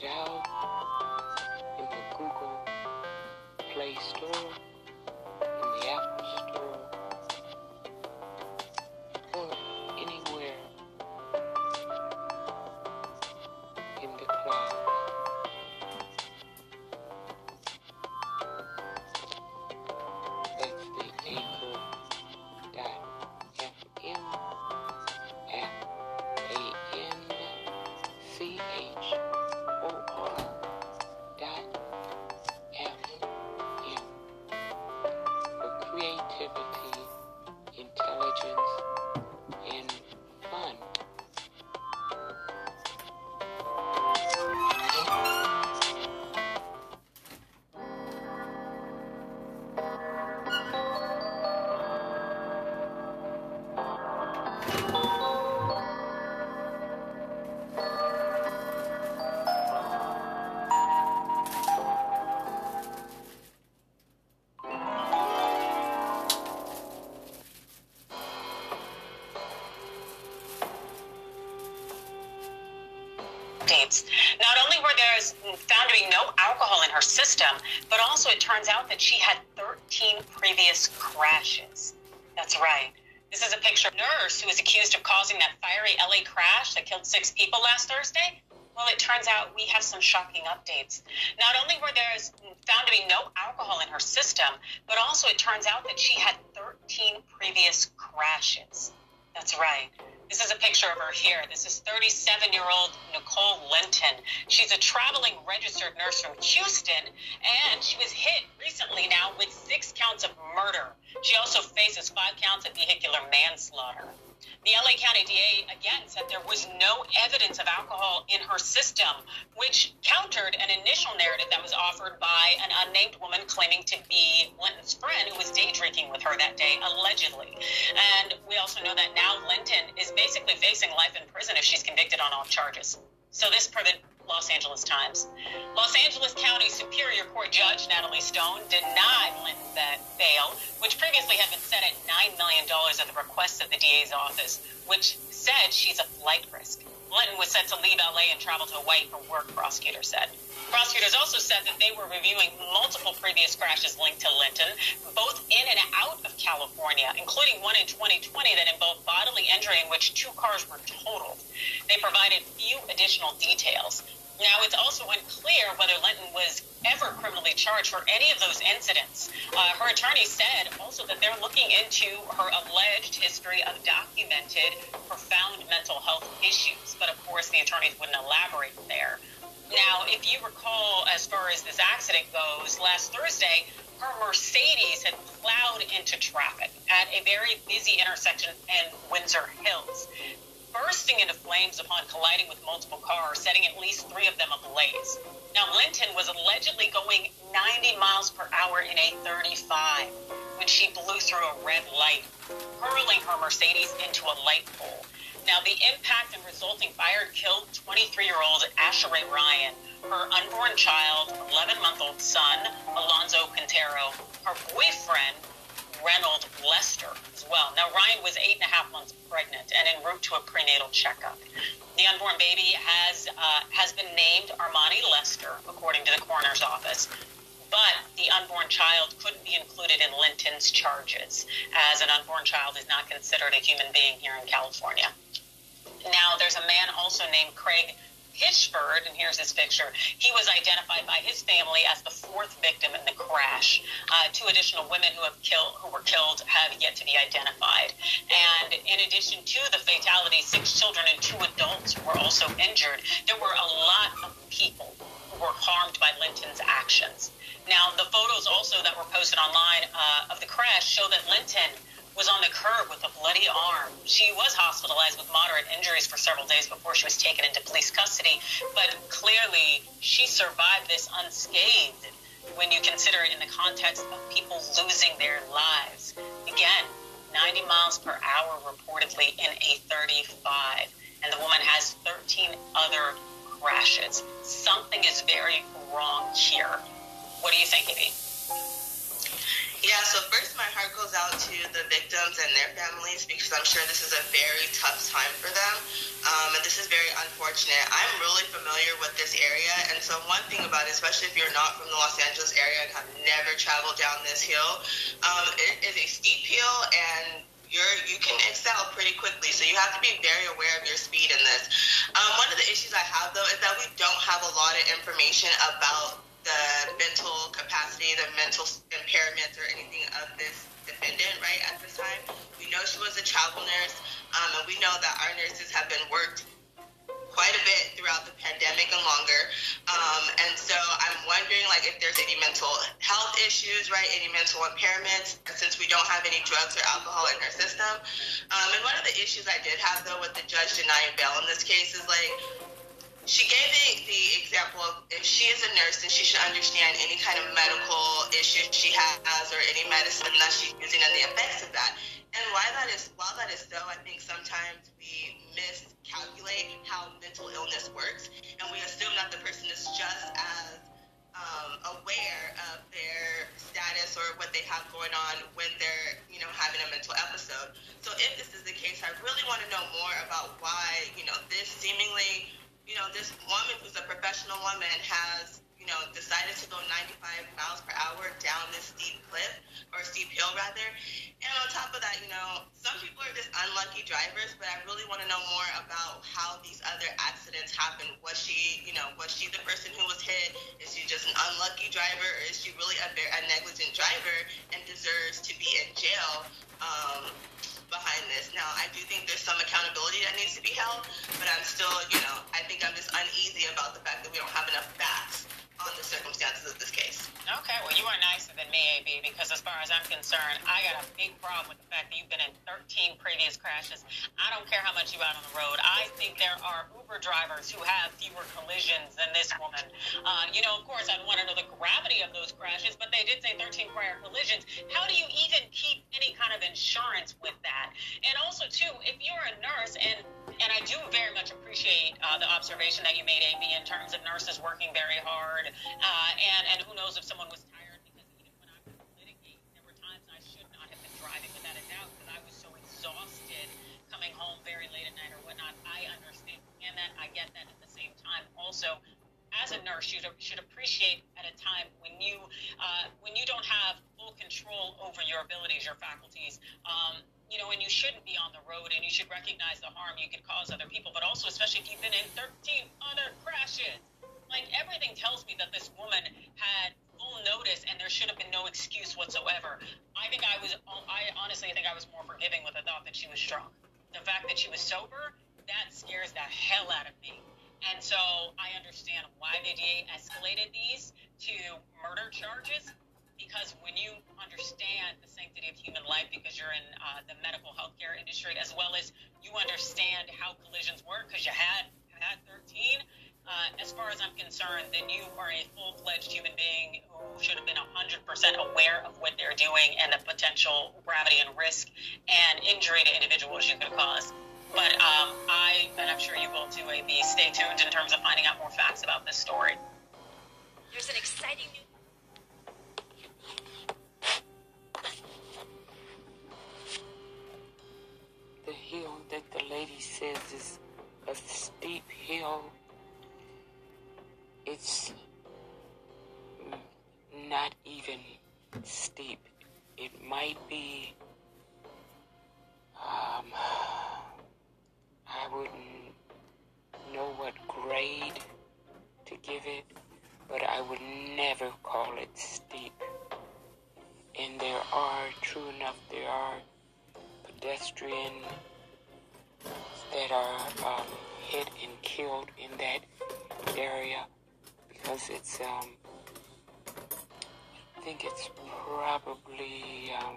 Check it out out that she had 13 previous crashes. That's right. This is a picture of a nurse who was accused of causing that fiery LA crash that killed six people last Thursday. Well, it turns out we have some shocking updates. Not only were there found to be no alcohol in her system, but also it turns out that she had 13 previous crashes. That's right. This is a picture of her here. This is 37 year old Nicole Linton. She's a traveling registered nurse from Houston, and she was hit murder. She also faces five counts of vehicular manslaughter. The LA County DA again said there was no evidence of alcohol in her system, which countered an initial narrative that was offered by an unnamed woman claiming to be Linton's friend who was day drinking with her that day, allegedly. And we also know that now Linton is basically facing life in prison if she's convicted on all charges. So this Los Angeles Times. Los Angeles County Superior Court Judge Natalie Stone denied that bail, which previously had been set at $9 million at the request of the DA's office, which said she's a flight risk. Linton was set to leave LA and travel to Hawaii for work, prosecutors said. Prosecutors also said that they were reviewing multiple previous crashes linked to Linton, both in and out of California, including one in 2020 that involved bodily injury in which two cars were totaled. They provided few additional details. Now, it's also unclear whether Linton was ever criminally charged for any of those incidents. Uh, her attorney said also that they're looking into her alleged history of documented profound mental health issues, but of course, the attorneys wouldn't elaborate there. Now, if you recall, as far as this accident goes, last Thursday, her Mercedes had plowed into traffic at a very busy intersection in Windsor Hills bursting into flames upon colliding with multiple cars, setting at least three of them ablaze. Now, Linton was allegedly going 90 miles per hour in a 35 when she blew through a red light, hurling her Mercedes into a light pole. Now, the impact and resulting fire killed 23 year old Asherey Ryan, her unborn child, 11 month old son, Alonzo Quintero, her boyfriend, Reynold Lester as well. Now, Ryan was eight and a half months pregnant and en route to a prenatal checkup. The unborn baby has uh, has been named Armani Lester, according to the coroner's office. But the unborn child couldn't be included in Linton's charges, as an unborn child is not considered a human being here in California. Now, there's a man also named Craig Hitchford, and here's his picture. He was identified by his family as the fourth victim in the crash. Uh, two additional women who have killed, who were killed, have yet to be identified. And in addition to the fatality, six children and two adults were also injured. There were a lot of people who were harmed by Linton's actions. Now, the photos also that were posted online uh, of the crash show that Linton was on the curb with a bloody arm. She was hospitalized with moderate injuries for several days before she was taken into police custody, but clearly she survived this unscathed when you consider it in the context of people losing their lives. Again, 90 miles per hour reportedly in a 35, and the woman has 13 other crashes. Something is very wrong here. What do you think, Evie? Yeah, so first my heart goes out to the victims and their families because I'm sure this is a very tough time for them. Um, and this is very unfortunate. I'm really familiar with this area. And so one thing about it, especially if you're not from the Los Angeles area and have never traveled down this hill, um, it is a steep hill and you're you can excel pretty quickly. So you have to be very aware of your speed in this. Um, one of the issues I have though is that we don't have a lot of information about the mental capacity, the mental impairments, or anything of this defendant, right, at this time. We know she was a travel nurse, um, and we know that our nurses have been worked quite a bit throughout the pandemic and longer. Um, and so I'm wondering, like, if there's any mental health issues, right, any mental impairments, since we don't have any drugs or alcohol in her system. Um, and one of the issues I did have, though, with the judge denying bail in this case is, like, she gave the, the example of if she is a nurse, then she should understand any kind of medical issue she has or any medicine that she's using and the effects of that. And why that is, while that is so, I think sometimes we miscalculate how mental illness works, and we assume that the person is just as um, aware of their status or what they have going on when they're, you know, having a mental episode. So if this is the case, I really want to know more about why, you know, this seemingly you know, this woman who's a professional woman has, you know, decided to go 95 miles per hour down this steep cliff, or steep hill rather. And on top of that, you know, some people are just unlucky drivers, but I really want to know more about how these other accidents happened. Was she, you know, was she the person who was hit? Is she just an unlucky driver, or is she really a, a negligent driver and deserves to be in jail? Um, behind this. Now, I do think there's some accountability that needs to be held, but I'm still, you know, I think I'm just uneasy about the fact that we don't have enough facts on the circumstances of this case. Okay, well, you are nicer than me, AB, because as far as I'm concerned, I got a big problem with the fact that you've been in 13 previous crashes. I don't care how much you out on the road. I think there are Uber drivers who have fewer collisions than this woman. Uh, you know, of course, I'd want to know the gravity of those crashes, but they did say 13 prior collisions. How do you even keep any kind of insurance with that? And also, too, if you're a nurse and and I do very much appreciate uh, the observation that you made, AB, in terms of nurses working very hard, uh, and and who knows if someone was tired because even when I was litigate, there were times I should not have been driving without a doubt because I was so exhausted coming home very late at night or whatnot. I understand and that I get that at the same time. Also, as a nurse, you should appreciate at a time when you uh, when you don't have full control over your abilities, your faculties. Um, you know, and you shouldn't be on the road and you should recognize the harm you could cause other people, but also, especially if you've been in 13 other crashes. Like, everything tells me that this woman had full notice and there should have been no excuse whatsoever. I think I was, I honestly think I was more forgiving with the thought that she was drunk. The fact that she was sober, that scares the hell out of me. And so I understand why the DA escalated these to murder charges because when you understand the sanctity of human life because you're in uh, the medical healthcare industry as well as you understand how collisions work because you had had 13 uh, as far as I'm concerned, then you are a full fledged human being who should have been 100% aware of what they're doing and the potential gravity and risk and injury to individuals you could cause. But um, I, and I'm sure you will too, AB, stay tuned in terms of finding out more facts about this story. There's an exciting new says is a steep hill. It's not even steep. It might be. Um, I wouldn't know what grade to give it, but I would never call it steep. And there are, true enough, there are pedestrians that are um, hit and killed in that area because it's um, I think it's probably um,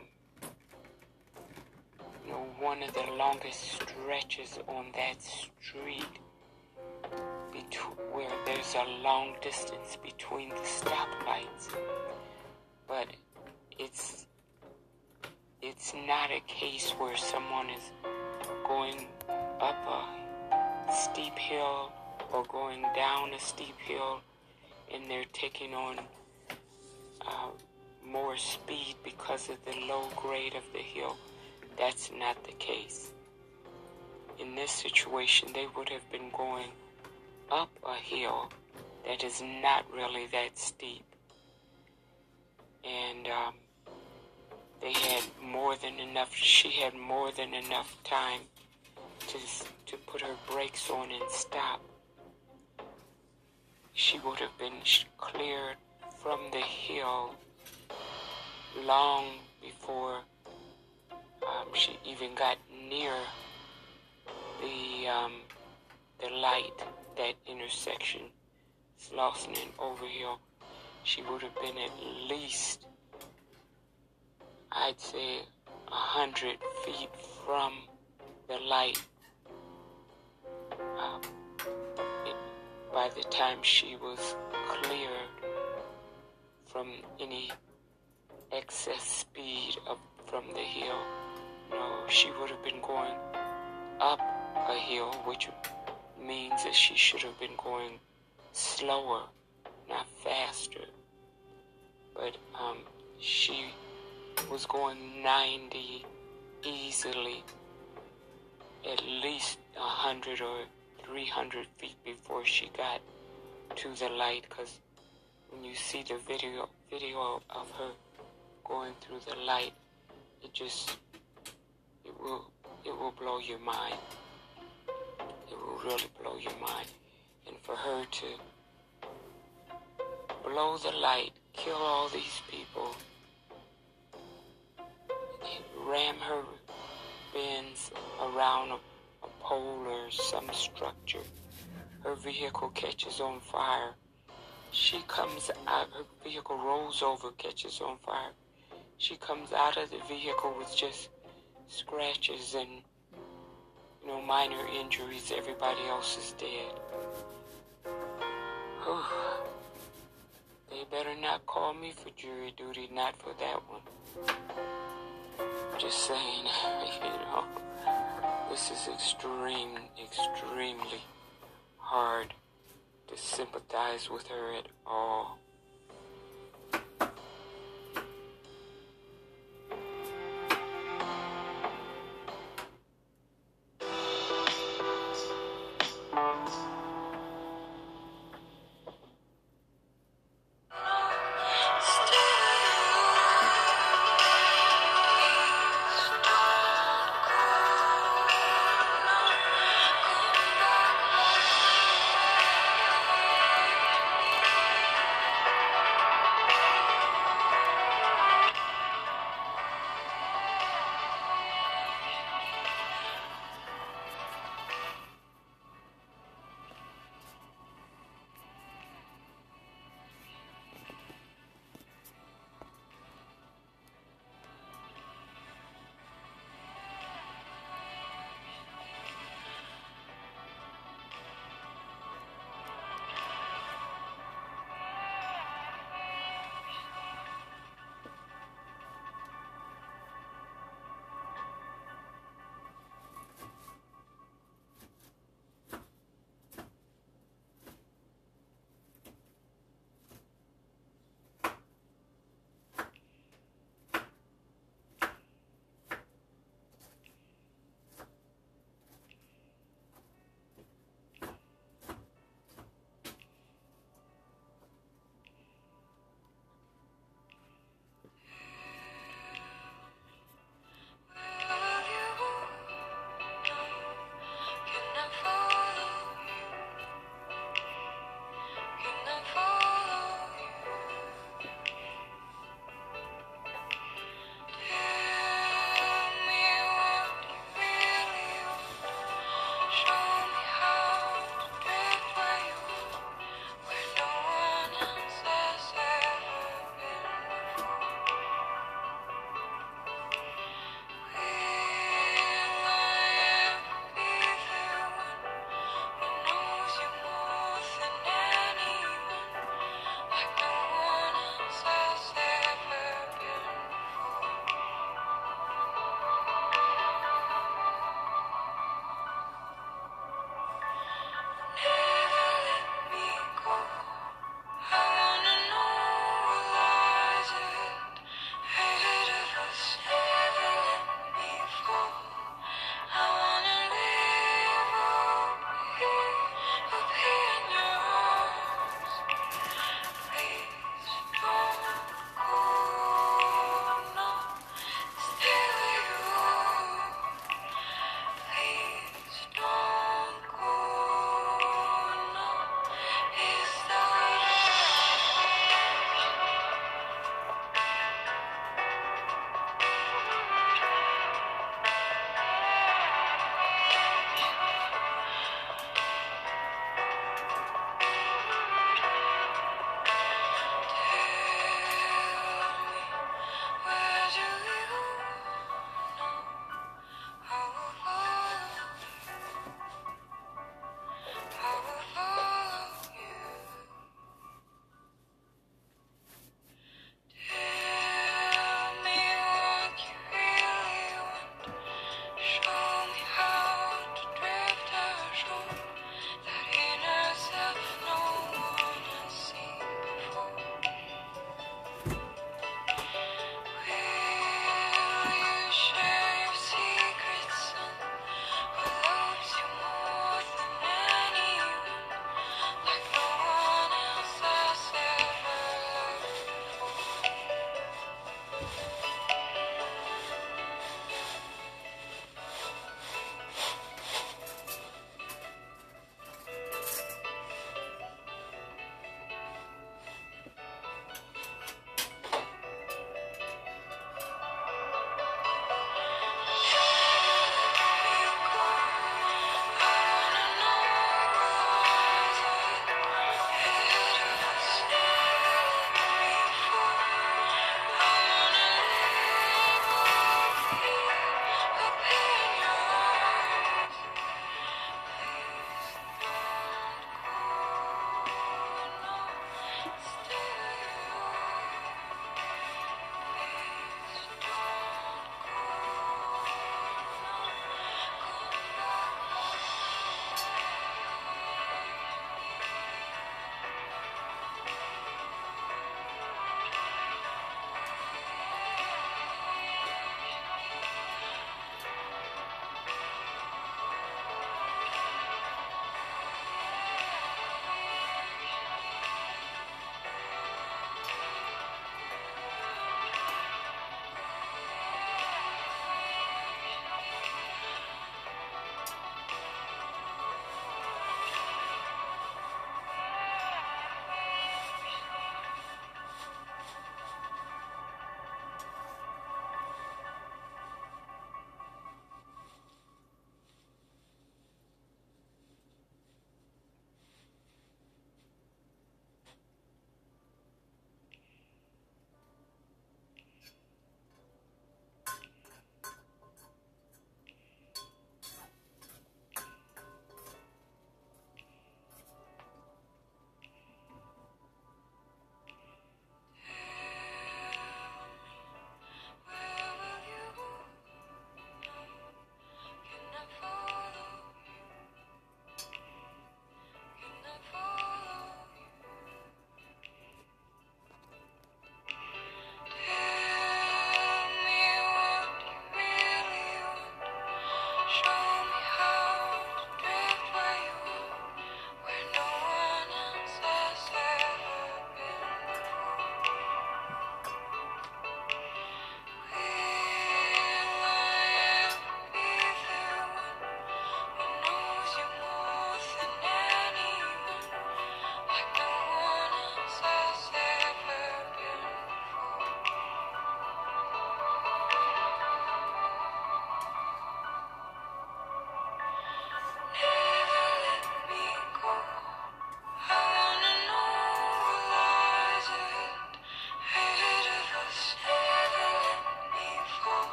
you know one of the longest stretches on that street where there's a long distance between the stoplights, but it's it's not a case where someone is going up a steep hill or going down a steep hill and they're taking on uh, more speed because of the low grade of the hill. That's not the case. In this situation, they would have been going up a hill that is not really that steep. And um, they had more than enough, she had more than enough time to, to put her brakes on and stop. She would have been cleared from the hill long before um, she even got near the um, the light, that intersection, Slauson and Overhill. She would have been at least, I'd say, a hundred feet from the light. Um, it, by the time she was cleared from any excess speed up from the hill. No, she would have been going up a hill, which means that she should have been going slower, not faster. But um, she was going 90 easily, at least 100 or 300 feet before she got to the light. Because when you see the video video of her going through the light, it just it will it will blow your mind. It will really blow your mind. And for her to blow the light, kill all these people, ram her Benz around a, a pole or some structure. Her vehicle catches on fire. She comes out, her vehicle rolls over, catches on fire. She comes out of the vehicle with just scratches and you know minor injuries. Everybody else is dead. They better not call me for jury duty, not for that one. Just saying, you know, this is extreme, extremely hard to sympathize with her at all.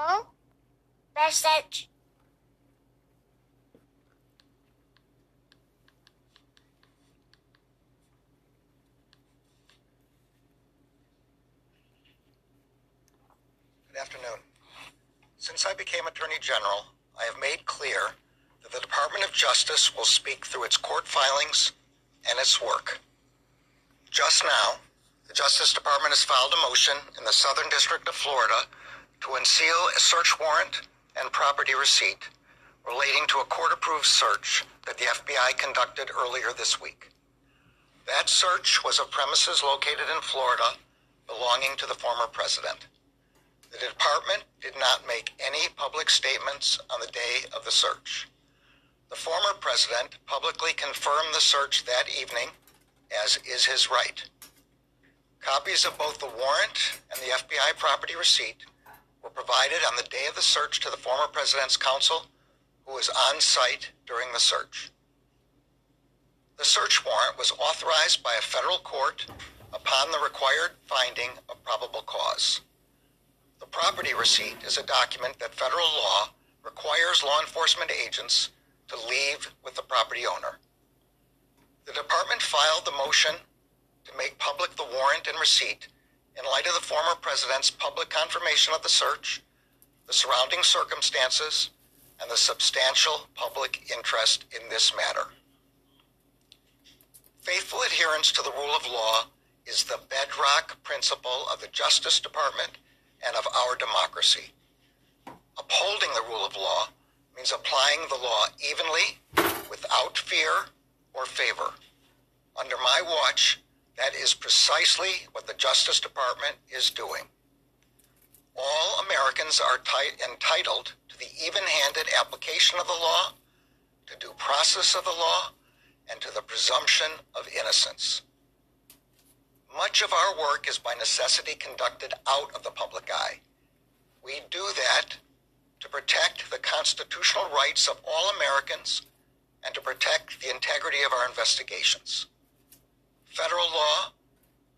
Hello? Message. Good afternoon. Since I became Attorney General, I have made clear that the Department of Justice will speak through its court filings and its work. Just now, the Justice Department has filed a motion in the Southern District of Florida to unseal a search warrant and property receipt relating to a court-approved search that the FBI conducted earlier this week. That search was of premises located in Florida belonging to the former president. The department did not make any public statements on the day of the search. The former president publicly confirmed the search that evening, as is his right. Copies of both the warrant and the FBI property receipt were provided on the day of the search to the former president's counsel, who was on site during the search. The search warrant was authorized by a federal court upon the required finding of probable cause. The property receipt is a document that federal law requires law enforcement agents to leave with the property owner. The department filed the motion to make public the warrant and receipt in light of the former president's public confirmation of the search, the surrounding circumstances, and the substantial public interest in this matter. Faithful adherence to the rule of law is the bedrock principle of the Justice Department and of our democracy. Upholding the rule of law means applying the law evenly, without fear or favor. Under my watch, that is precisely what the Justice Department is doing. All Americans are ti- entitled to the even handed application of the law, to due process of the law, and to the presumption of innocence. Much of our work is by necessity conducted out of the public eye. We do that to protect the constitutional rights of all Americans and to protect the integrity of our investigations. Federal law,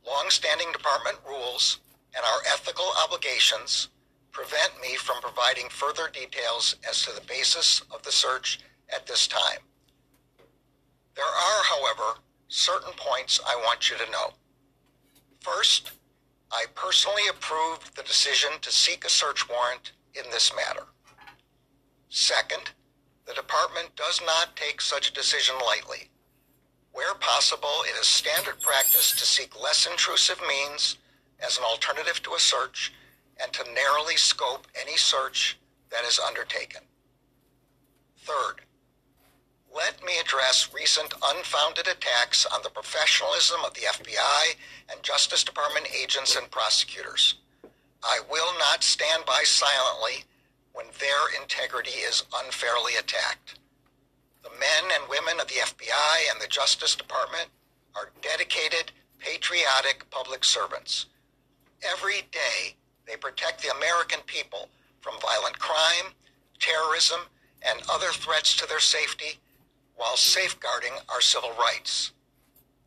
long-standing department rules, and our ethical obligations prevent me from providing further details as to the basis of the search at this time. There are, however, certain points I want you to know. First, I personally approved the decision to seek a search warrant in this matter. Second, the department does not take such a decision lightly. Where possible, it is standard practice to seek less intrusive means as an alternative to a search and to narrowly scope any search that is undertaken. Third, let me address recent unfounded attacks on the professionalism of the FBI and Justice Department agents and prosecutors. I will not stand by silently when their integrity is unfairly attacked. The men and women of the FBI and the Justice Department are dedicated, patriotic public servants. Every day, they protect the American people from violent crime, terrorism, and other threats to their safety while safeguarding our civil rights.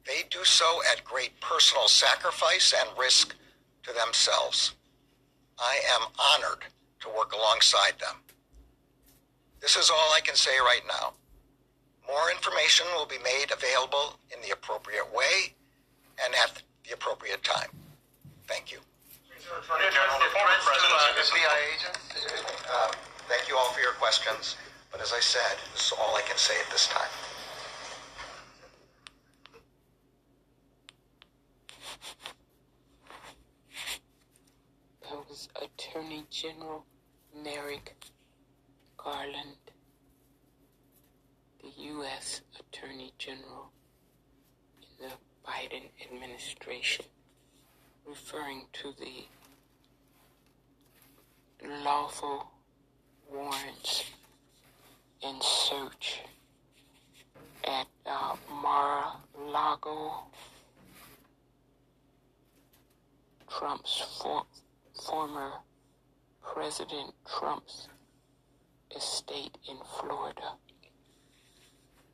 They do so at great personal sacrifice and risk to themselves. I am honored to work alongside them. This is all I can say right now. More information will be made available in the appropriate way and at the appropriate time. Thank you. Attorney General, the former president is FBI agent, uh, thank you all for your questions, but as I said, this is all I can say at this time. That was Attorney General Merrick Garland, the U.S. Attorney General in the Biden administration, referring to the lawful warrants in search at uh, Mar-a-Lago, Trump's for, former President Trump's estate in Florida.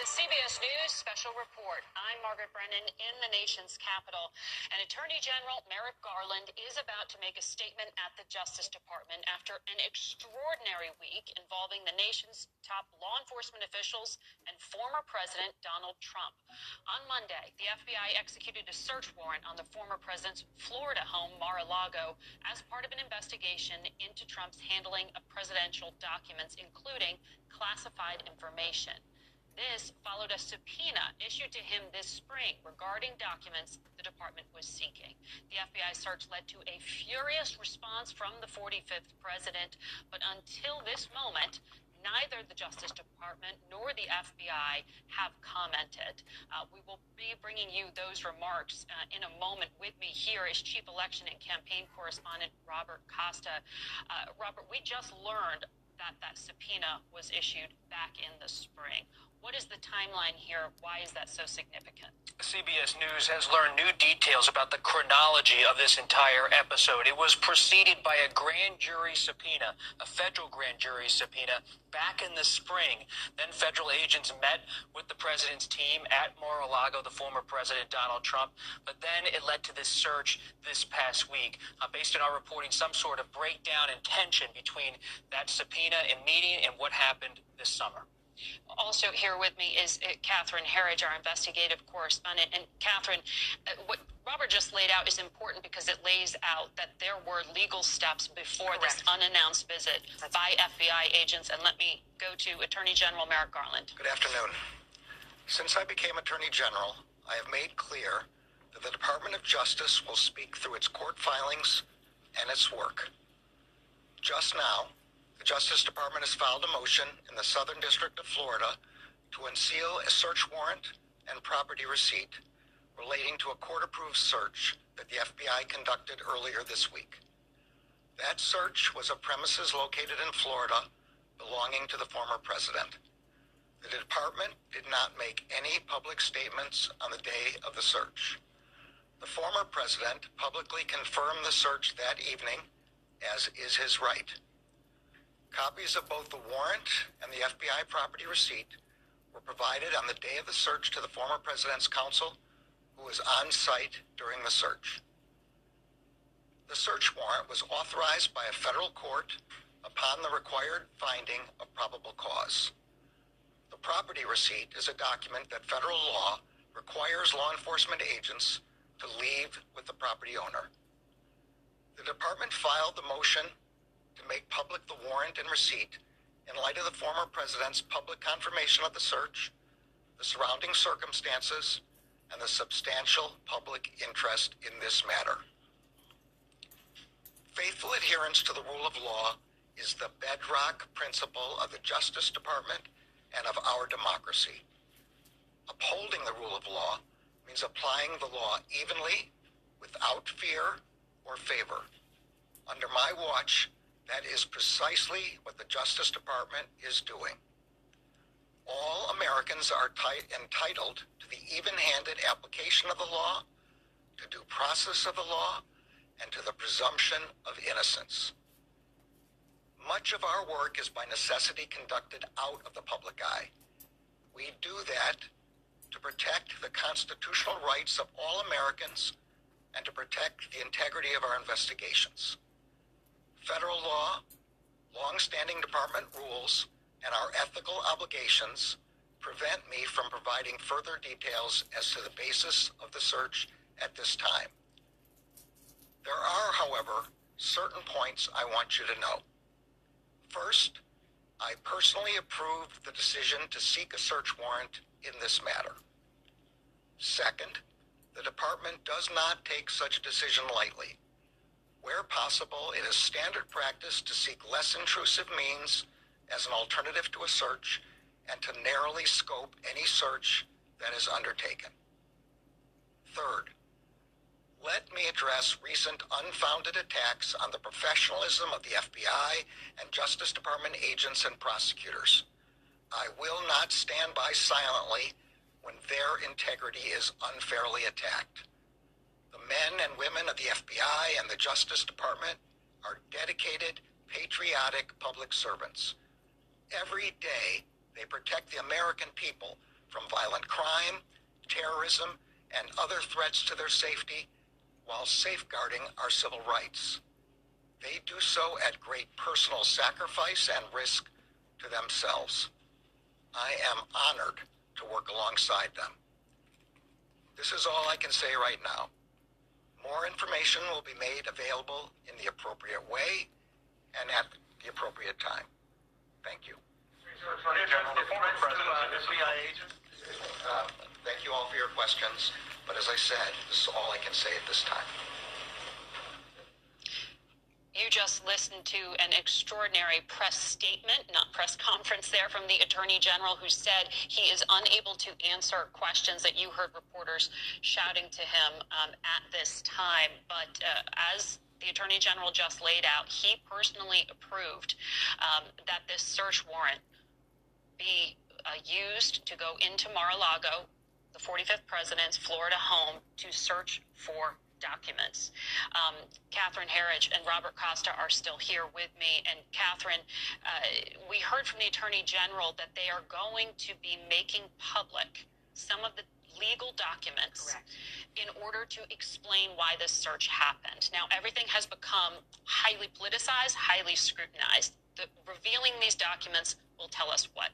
This CBS News special report. I'm Margaret Brennan in the nation's capital. And Attorney General Merrick Garland is about to make a statement at the Justice Department after an extraordinary week involving the nation's top law enforcement officials and former President Donald Trump. On Monday, the FBI executed a search warrant on the former president's Florida home, Mar a Lago, as part of an investigation into Trump's handling of presidential documents, including classified information. This followed a subpoena issued to him this spring regarding documents the department was seeking. The FBI search led to a furious response from the 45th president, but until this moment, neither the Justice Department nor the FBI have commented. Uh, we will be bringing you those remarks uh, in a moment. With me here is Chief Election and Campaign Correspondent Robert Costa. Uh, Robert, we just learned that that subpoena was issued back in the spring. What is the timeline here? Why is that so significant? CBS News has learned new details about the chronology of this entire episode. It was preceded by a grand jury subpoena, a federal grand jury subpoena, back in the spring. Then federal agents met with the president's team at Mar-a-Lago, the former president Donald Trump. But then it led to this search this past week. Uh, based on our reporting, some sort of breakdown and tension between that subpoena and meeting and what happened this summer. Also here with me is uh, Catherine Herridge, our investigative correspondent. And Catherine, uh, what Robert just laid out is important because it lays out that there were legal steps before Correct. this unannounced visit by FBI agents. And let me go to Attorney General Merrick Garland. Good afternoon. Since I became Attorney General, I have made clear that the Department of Justice will speak through its court filings and its work. Just now, the Justice Department has filed a motion in the Southern District of Florida to unseal a search warrant and property receipt relating to a court-approved search that the FBI conducted earlier this week. That search was of premises located in Florida belonging to the former president. The department did not make any public statements on the day of the search. The former president publicly confirmed the search that evening, as is his right. Copies of both the warrant and the FBI property receipt were provided on the day of the search to the former president's counsel, who was on site during the search. The search warrant was authorized by a federal court upon the required finding of probable cause. The property receipt is a document that federal law requires law enforcement agents to leave with the property owner. The department filed the motion to make public the warrant and receipt in light of the former president's public confirmation of the search, the surrounding circumstances, and the substantial public interest in this matter. Faithful adherence to the rule of law is the bedrock principle of the Justice Department and of our democracy. Upholding the rule of law means applying the law evenly, without fear or favor. Under my watch, that is precisely what the Justice Department is doing. All Americans are ti- entitled to the even handed application of the law, to due process of the law, and to the presumption of innocence. Much of our work is by necessity conducted out of the public eye. We do that to protect the constitutional rights of all Americans and to protect the integrity of our investigations. Federal law, long-standing department rules, and our ethical obligations prevent me from providing further details as to the basis of the search at this time. There are, however, certain points I want you to know. First, I personally approved the decision to seek a search warrant in this matter. Second, the department does not take such a decision lightly. Where possible, it is standard practice to seek less intrusive means as an alternative to a search and to narrowly scope any search that is undertaken. Third, let me address recent unfounded attacks on the professionalism of the FBI and Justice Department agents and prosecutors. I will not stand by silently when their integrity is unfairly attacked. The men and women of the FBI and the Justice Department are dedicated, patriotic public servants. Every day, they protect the American people from violent crime, terrorism, and other threats to their safety while safeguarding our civil rights. They do so at great personal sacrifice and risk to themselves. I am honored to work alongside them. This is all I can say right now. More information will be made available in the appropriate way and at the appropriate time. Thank you. Attorney General, the former president is a FBI agent. Uh, thank you all for your questions. But as I said, this is all I can say at this time. You just listened to an extraordinary press statement, not press conference there from the Attorney General, who said he is unable to answer questions that you heard reporters shouting to him um, at this time. But uh, as the Attorney General just laid out, he personally approved um, that this search warrant be uh, used to go into Mar-a-Lago, the 45th president's Florida home, to search for documents. Um, Catherine Herridge and Robert Costa are still here with me. And Catherine, uh, we heard from the Attorney General that they are going to be making public some of the legal documents Correct. in order to explain why this search happened. Now, everything has become highly politicized, highly scrutinized. The, revealing these documents will tell us what.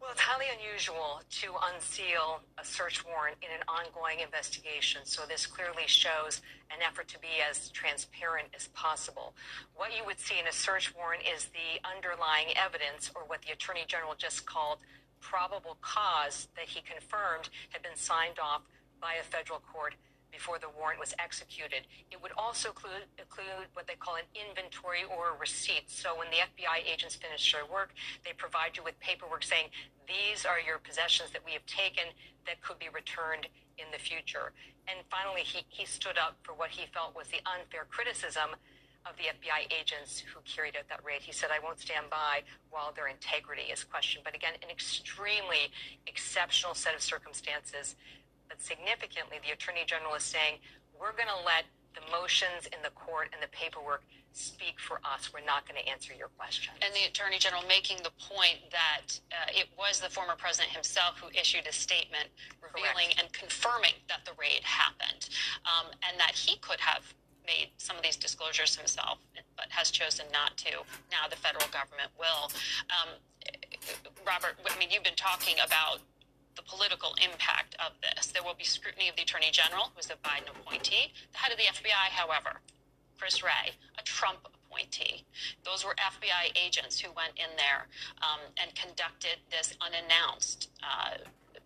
Well, it's highly unusual to unseal a search warrant in an ongoing investigation. So this clearly shows an effort to be as transparent as possible. What you would see in a search warrant is the underlying evidence, or what the Attorney General just called probable cause that he confirmed had been signed off by a federal court before the warrant was executed. It would also include, include, what they call an inventory or a receipt. So when the FBI agents finish their work, they provide you with paperwork saying, these are your possessions that we have taken that could be returned in the future. And finally, he, he stood up for what he felt was the unfair criticism of the FBI agents who carried out that raid. He said, I won't stand by while their integrity is questioned. But again, an extremely exceptional set of circumstances but significantly, the Attorney General is saying, we're going to let the motions in the court and the paperwork speak for us. We're not going to answer your questions. And the Attorney General making the point that uh, it was the former president himself who issued a statement revealing Correct. and confirming that the raid happened um, and that he could have made some of these disclosures himself, but has chosen not to. Now the federal government will. Um, Robert, I mean, you've been talking about the political impact of this. There will be scrutiny of the Attorney General, who's a Biden appointee. The head of the FBI, however, Chris Wray, a Trump appointee. Those were FBI agents who went in there um, and conducted this unannounced uh,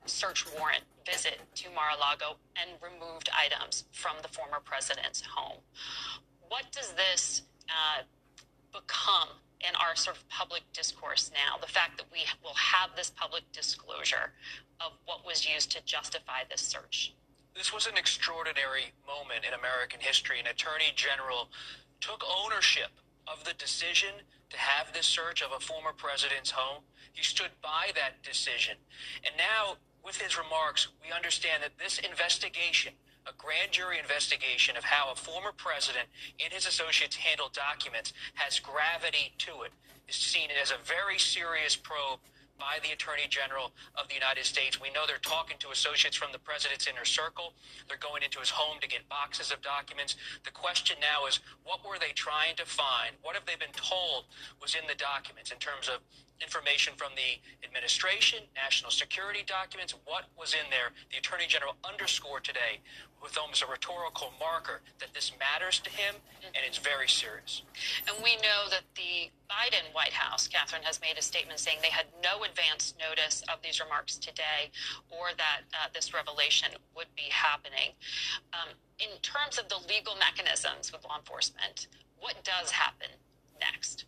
search warrant visit to Mar-a-Lago and removed items from the former president's home. What does this uh, become in our sort of public discourse now? The fact that we will have this public disclosure of what was used to justify this search. This was an extraordinary moment in American history. An attorney general took ownership of the decision to have this search of a former president's home. He stood by that decision. And now, with his remarks, we understand that this investigation a grand jury investigation of how a former president and his associates handled documents has gravity to it. Is seen as a very serious probe by the Attorney General of the United States. We know they're talking to associates from the president's inner circle. They're going into his home to get boxes of documents. The question now is what were they trying to find? What have they been told was in the documents in terms of information from the administration, national security documents, what was in there. The Attorney General underscored today with almost a rhetorical marker that this matters to him and it's very serious. And we know that the Biden White House, Catherine, has made a statement saying they had no advance notice of these remarks today or that uh, this revelation would be happening. Um, in terms of the legal mechanisms with law enforcement, what does happen next?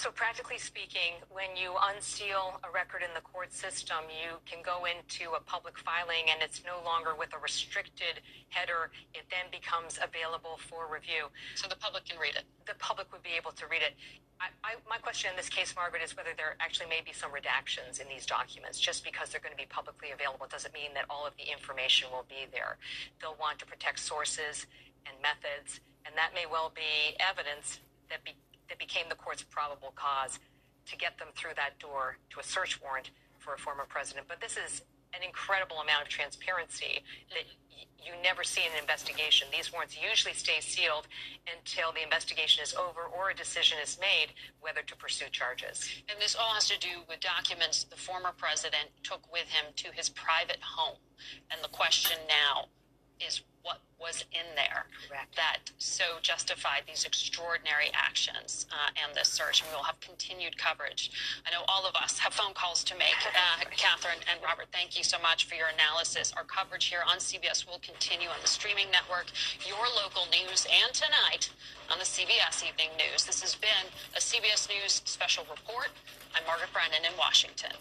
So, practically speaking, when you unseal a record in the court system, you can go into a public filing and it's no longer with a restricted header. It then becomes available for review. So the public can read it. The public would be able to read it. I, I, my question in this case, Margaret, is whether there actually may be some redactions in these documents. Just because they're going to be publicly available doesn't mean that all of the information will be there. They'll want to protect sources and methods, and that may well be evidence that be, that became the court's probable cause to get them through that door to a search warrant for a former president. But this is an incredible amount of transparency that you never see in an investigation. These warrants usually stay sealed until the investigation is over or a decision is made whether to pursue charges. And this all has to do with documents the former president took with him to his private home. And the question now is what was in there Correct. that so justified these extraordinary actions uh, and this search. And we will have continued coverage. I know all of us have phone calls to make. Uh, Catherine and Robert, thank you so much for your analysis. Our coverage here on CBS will continue on the streaming network, your local news, and tonight on the CBS Evening News. This has been a CBS News special report. I'm Margaret Brennan in Washington.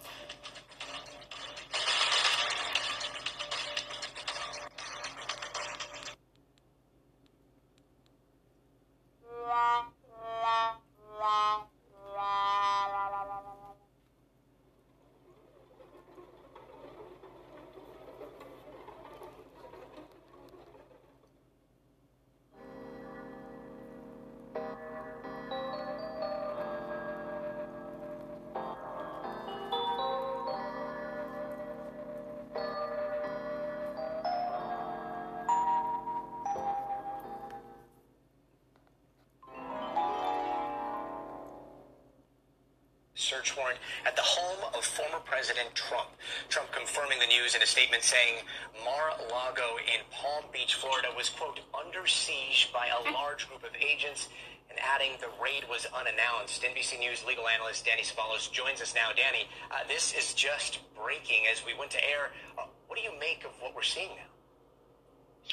Saying Mar-a-Lago in Palm Beach, Florida was, quote, under siege by a large group of agents and adding the raid was unannounced. NBC News legal analyst Danny Cevallos joins us now. Danny, uh, this is just breaking as we went to air. Uh, what do you make of what we're seeing now?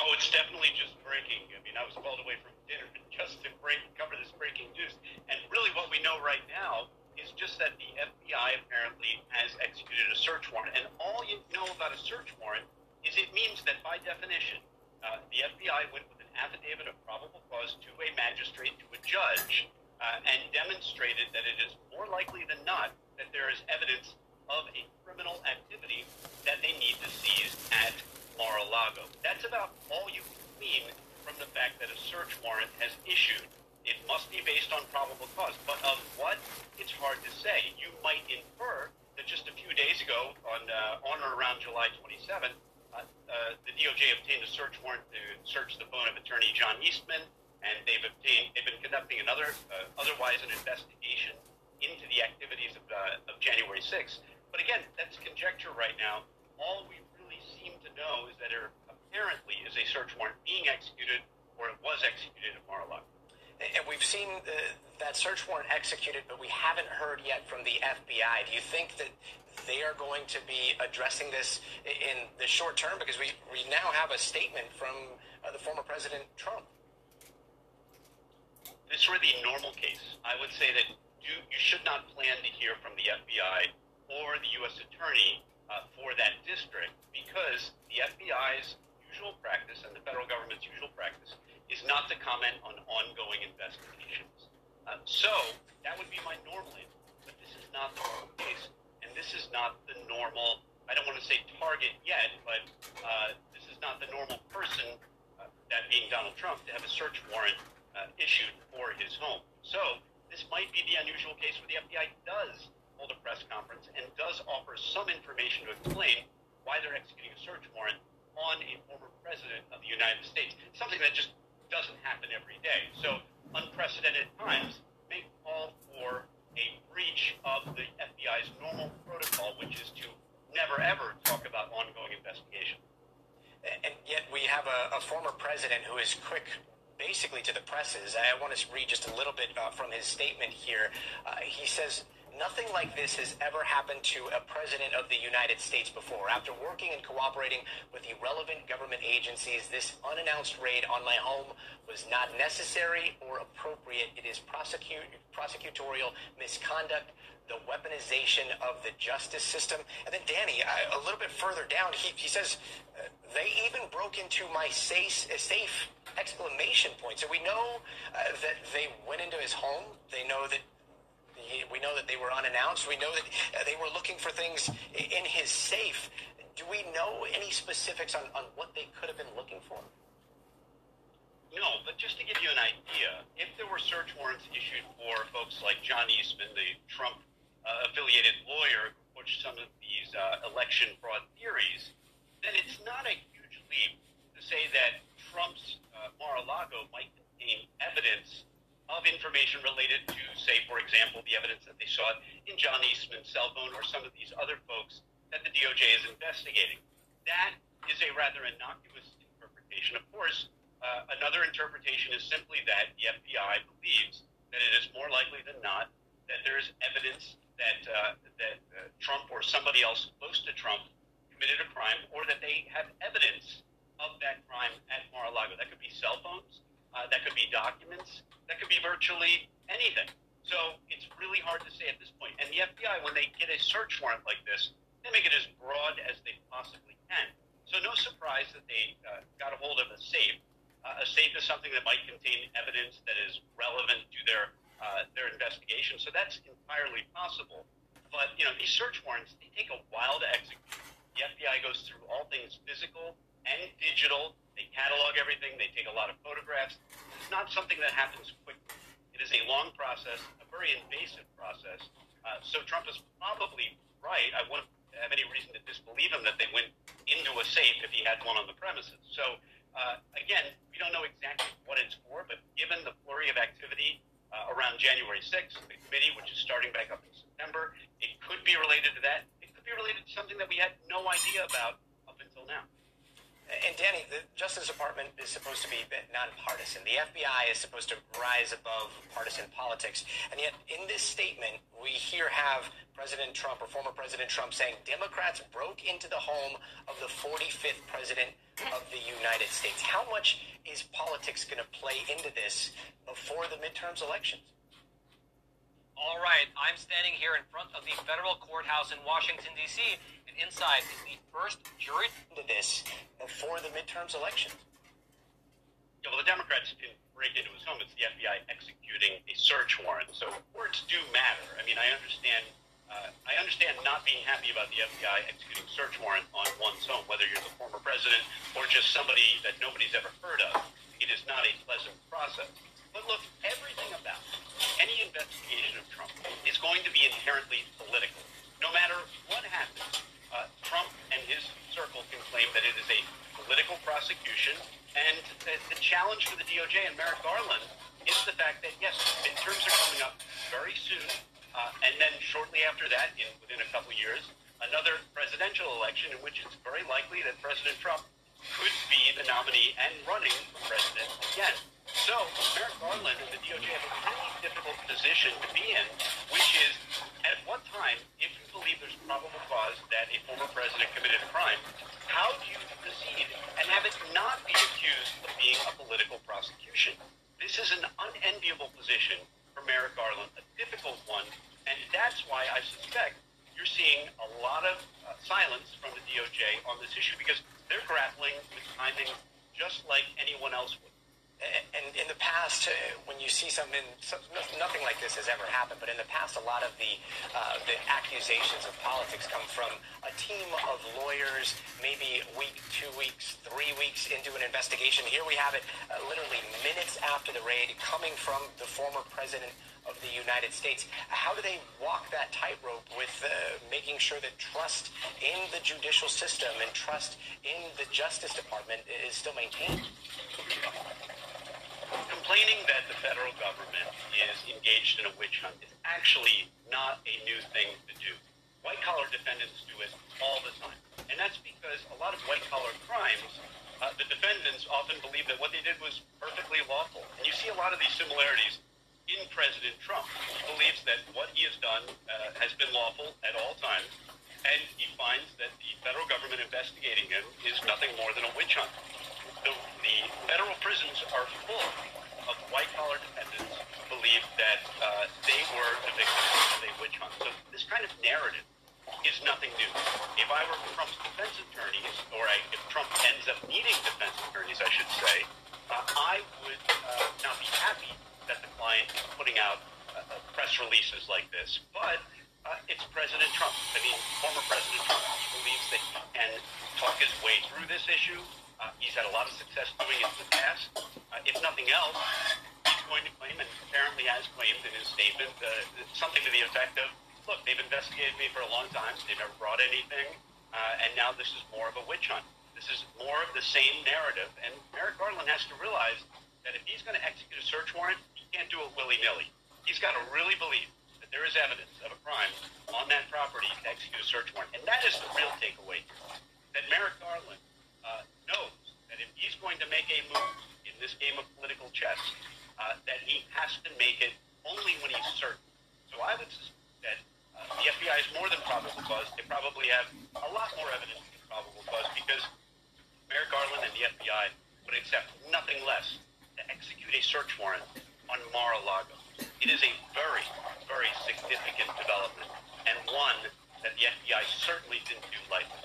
Oh, it's definitely just breaking. I mean, I was called away from dinner just to break cover this breaking news. And really, what we know right now is just that the FBI apparently has executed a search warrant. And all you know about a search warrant is it means that by definition, uh, the FBI went with an affidavit of probable cause to a magistrate, to a judge, uh, and demonstrated that it is more likely than not that there is evidence of a criminal activity that they need to seize at Mar-a-Lago. That's about all you can glean from the fact that a search warrant has issued. It must be based on probable cause. But of what? It's hard to say. You might infer that just a few days ago, on, uh, on or around July 27th, uh, uh, the DOJ obtained a search warrant to search the phone of attorney John Eastman, and they've obtained, they've been conducting another, uh, otherwise an investigation into the activities of, uh, of January 6th. But again, that's conjecture right now. All we really seem to know is that there apparently is a search warrant being executed, or it was executed at Mar-a-Lago. And we've seen uh, that search warrant executed, but we haven't heard yet from the FBI. Do you think that they are going to be addressing this in the short term? Because we, we now have a statement from uh, the former President Trump. This were the normal case. I would say that you, you should not plan to hear from the FBI or the U.S. Attorney uh, for that district because the FBI's usual practice and the federal government's usual practice is not to comment on ongoing investigations. Uh, so that would be my normal answer, but this is not the normal case, and this is not the normal. I don't want to say target yet, but uh, this is not the normal person, uh, that being Donald Trump, to have a search warrant uh, issued for his home. So this might be the unusual case where the FBI does hold a press conference and does offer some information to explain why they're executing a search warrant on a former president of the United States. Something that just doesn't happen every day. So unprecedented times may call for a breach of the FBI's normal protocol, which is to never ever talk about ongoing investigation. And yet we have a, a former president who is quick basically to the presses. I want to read just a little bit uh, from his statement here. Uh, he says, Nothing like this has ever happened to a president of the United States before. After working and cooperating with the relevant government agencies, this unannounced raid on my home was not necessary or appropriate. It is prosecute, prosecutorial misconduct, the weaponization of the justice system. And then, Danny, I, a little bit further down, he, he says, uh, they even broke into my safe, safe exclamation point. So we know uh, that they went into his home. They know that we know that they were unannounced. We know that uh, they were looking for things in his safe. Do we know any specifics on, on what they could have been looking for? No, but just to give you an idea, if there were search warrants issued for folks like John Eastman, the Trump uh, affiliated lawyer who pushed some of these uh, election fraud theories, then it's not a huge leap to say that Trump's uh, Mar-a-Lago might contain evidence of information related to, say, for example, the evidence that they saw in John Eastman's cell phone or some of these other folks that the DOJ is investigating. That is a rather innocuous interpretation. Of course, uh, another interpretation is simply that the FBI believes that it is more likely than not that there is evidence that uh, that uh, Trump or somebody else close to Trump committed a crime, or that they have evidence of that crime at Mar-a-Lago. That could be cell phones. Uh, that could be documents. That could be virtually anything. So it's really hard to say at this point. And the FBI, when they get a search warrant like this, they make it as broad as they possibly can. So no surprise that they uh, got a hold of a safe. Uh, a safe is something that might contain evidence that is relevant to their uh, their investigation. So that's entirely possible. But you know, these search warrants they take a while to execute. The FBI goes through all things physical and digital they catalog everything. They take a lot of photographs. It's not something that happens quickly. It is a long process, a very invasive process. Uh, so Trump is probably right. I wouldn't have any reason to disbelieve him that they went into a safe if he had one on the premises. So uh, again, we don't know exactly what it's for, but given the flurry of activity uh, around January 6th, the committee, which is starting back up in September, it could be related to that. It could be related to something that we had no idea about up until now. And Danny, the Justice Department is supposed to be nonpartisan. The FBI is supposed to rise above partisan politics. And yet, in this statement, we here have President Trump or former President Trump saying Democrats broke into the home of the 45th President of the United States. How much is politics going to play into this before the midterms elections? All right, I'm standing here in front of the federal courthouse in Washington, D.C., and inside is the first jury to this before the midterms elections. Yeah, well, the Democrats didn't break into his home. It's the FBI executing a search warrant. So words do matter. I mean, I understand. Uh, I understand not being happy about the FBI executing search warrant on one's home, whether you're the former president or just somebody that nobody's ever heard of. It is not a pleasant process. But look, everything about any investigation of Trump is going to be inherently political. No matter what happens, uh, Trump and his circle can claim that it is a political prosecution. And the, the challenge for the DOJ and Merrick Garland is the fact that, yes, midterms are coming up very soon. Uh, and then shortly after that, in, within a couple years, another presidential election in which it's very likely that President Trump could be the nominee and running for president again. So Merrick Garland and the DOJ have a really difficult position to be in, which is at what time, if you believe there's probable cause that a former president committed a crime, how do you proceed and have it not be accused of being a political prosecution? This is an unenviable position for Merrick Garland, a difficult one, and that's why I suspect you're seeing a lot of uh, silence from the DOJ on this issue because they're grappling with timing just like anyone else would and in the past, uh, when you see something, nothing like this has ever happened. But in the past, a lot of the uh, the accusations of politics come from a team of lawyers, maybe week, two weeks, three weeks into an investigation. Here we have it uh, literally minutes after the raid coming from the former president of the United States. How do they walk that tightrope with uh, making sure that trust in the judicial system and trust in the Justice Department is still maintained? Complaining that the federal government is engaged in a witch hunt is actually not a new thing to do. White collar defendants do it all the time. And that's because a lot of white collar crimes, uh, the defendants often believe that what they did was perfectly lawful. And you see a lot of these similarities in President Trump. He believes that what he has done uh, has been lawful at all times. And he finds that the federal government investigating him is nothing more than a witch hunt. The, the federal prisons are full of white collar defendants who believe that uh, they were the victims of a witch hunt. So this kind of narrative is nothing new. If I were Trump's defense attorneys, or I, if Trump ends up needing defense attorneys, I should say, uh, I would uh, not be happy that the client is putting out uh, uh press releases like this. But uh, it's President Trump. I mean, former President Trump believes that he can talk his way through this issue. Uh, he's had a lot of success doing it in the past. if nothing else, he's going to claim, and apparently has claimed in his statement, something to the effect of, look, they've investigated me for a long time. They've never brought anything. Uh, and now this is more of a witch hunt. This is more of the same narrative. And Merrick Garland has to realize that if he's going to execute a search warrant, he can't do it willy nilly. He's got to really believe that there is evidence of a crime on that property to execute a search warrant. And that is the real takeaway that Merrick Garland uh, knows that if he's going to make a move in this game of political chess, uh, that he has to make it only when he's certain. So I would suspect that uh, the FBI is more than probable cause. They probably have a lot more evidence than probable cause because Merrick Garland and the FBI would accept nothing less to execute a search warrant on Mar-a-Lago. It is a very, very significant development and one that the FBI certainly didn't do lightly.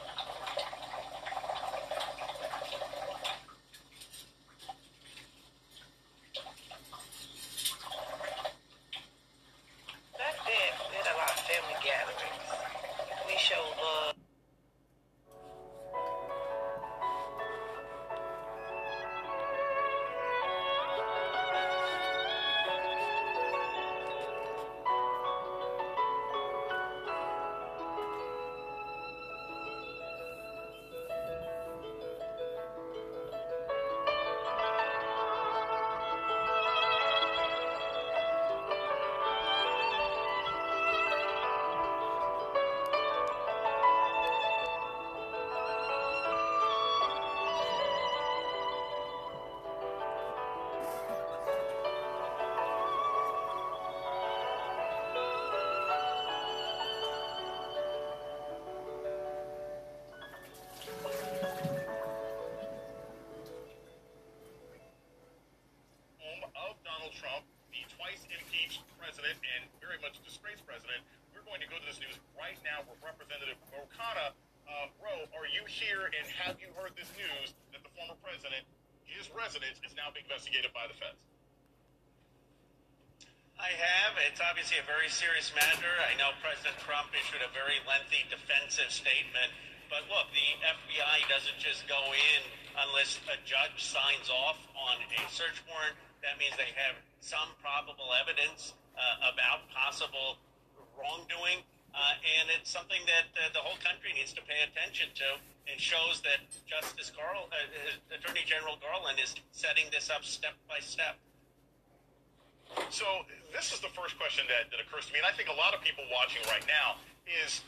Obviously a very serious matter. I know President Trump issued a very lengthy defensive statement. But look, the FBI doesn't just go in unless a judge signs off on a search warrant. That means they have some probable evidence uh, about possible wrongdoing. Uh, and it's something that uh, the whole country needs to pay attention to and shows that Justice Garland, uh, Attorney General Garland is setting this up step by step. So this is the first question that, that occurs to me, and I think a lot of people watching right now is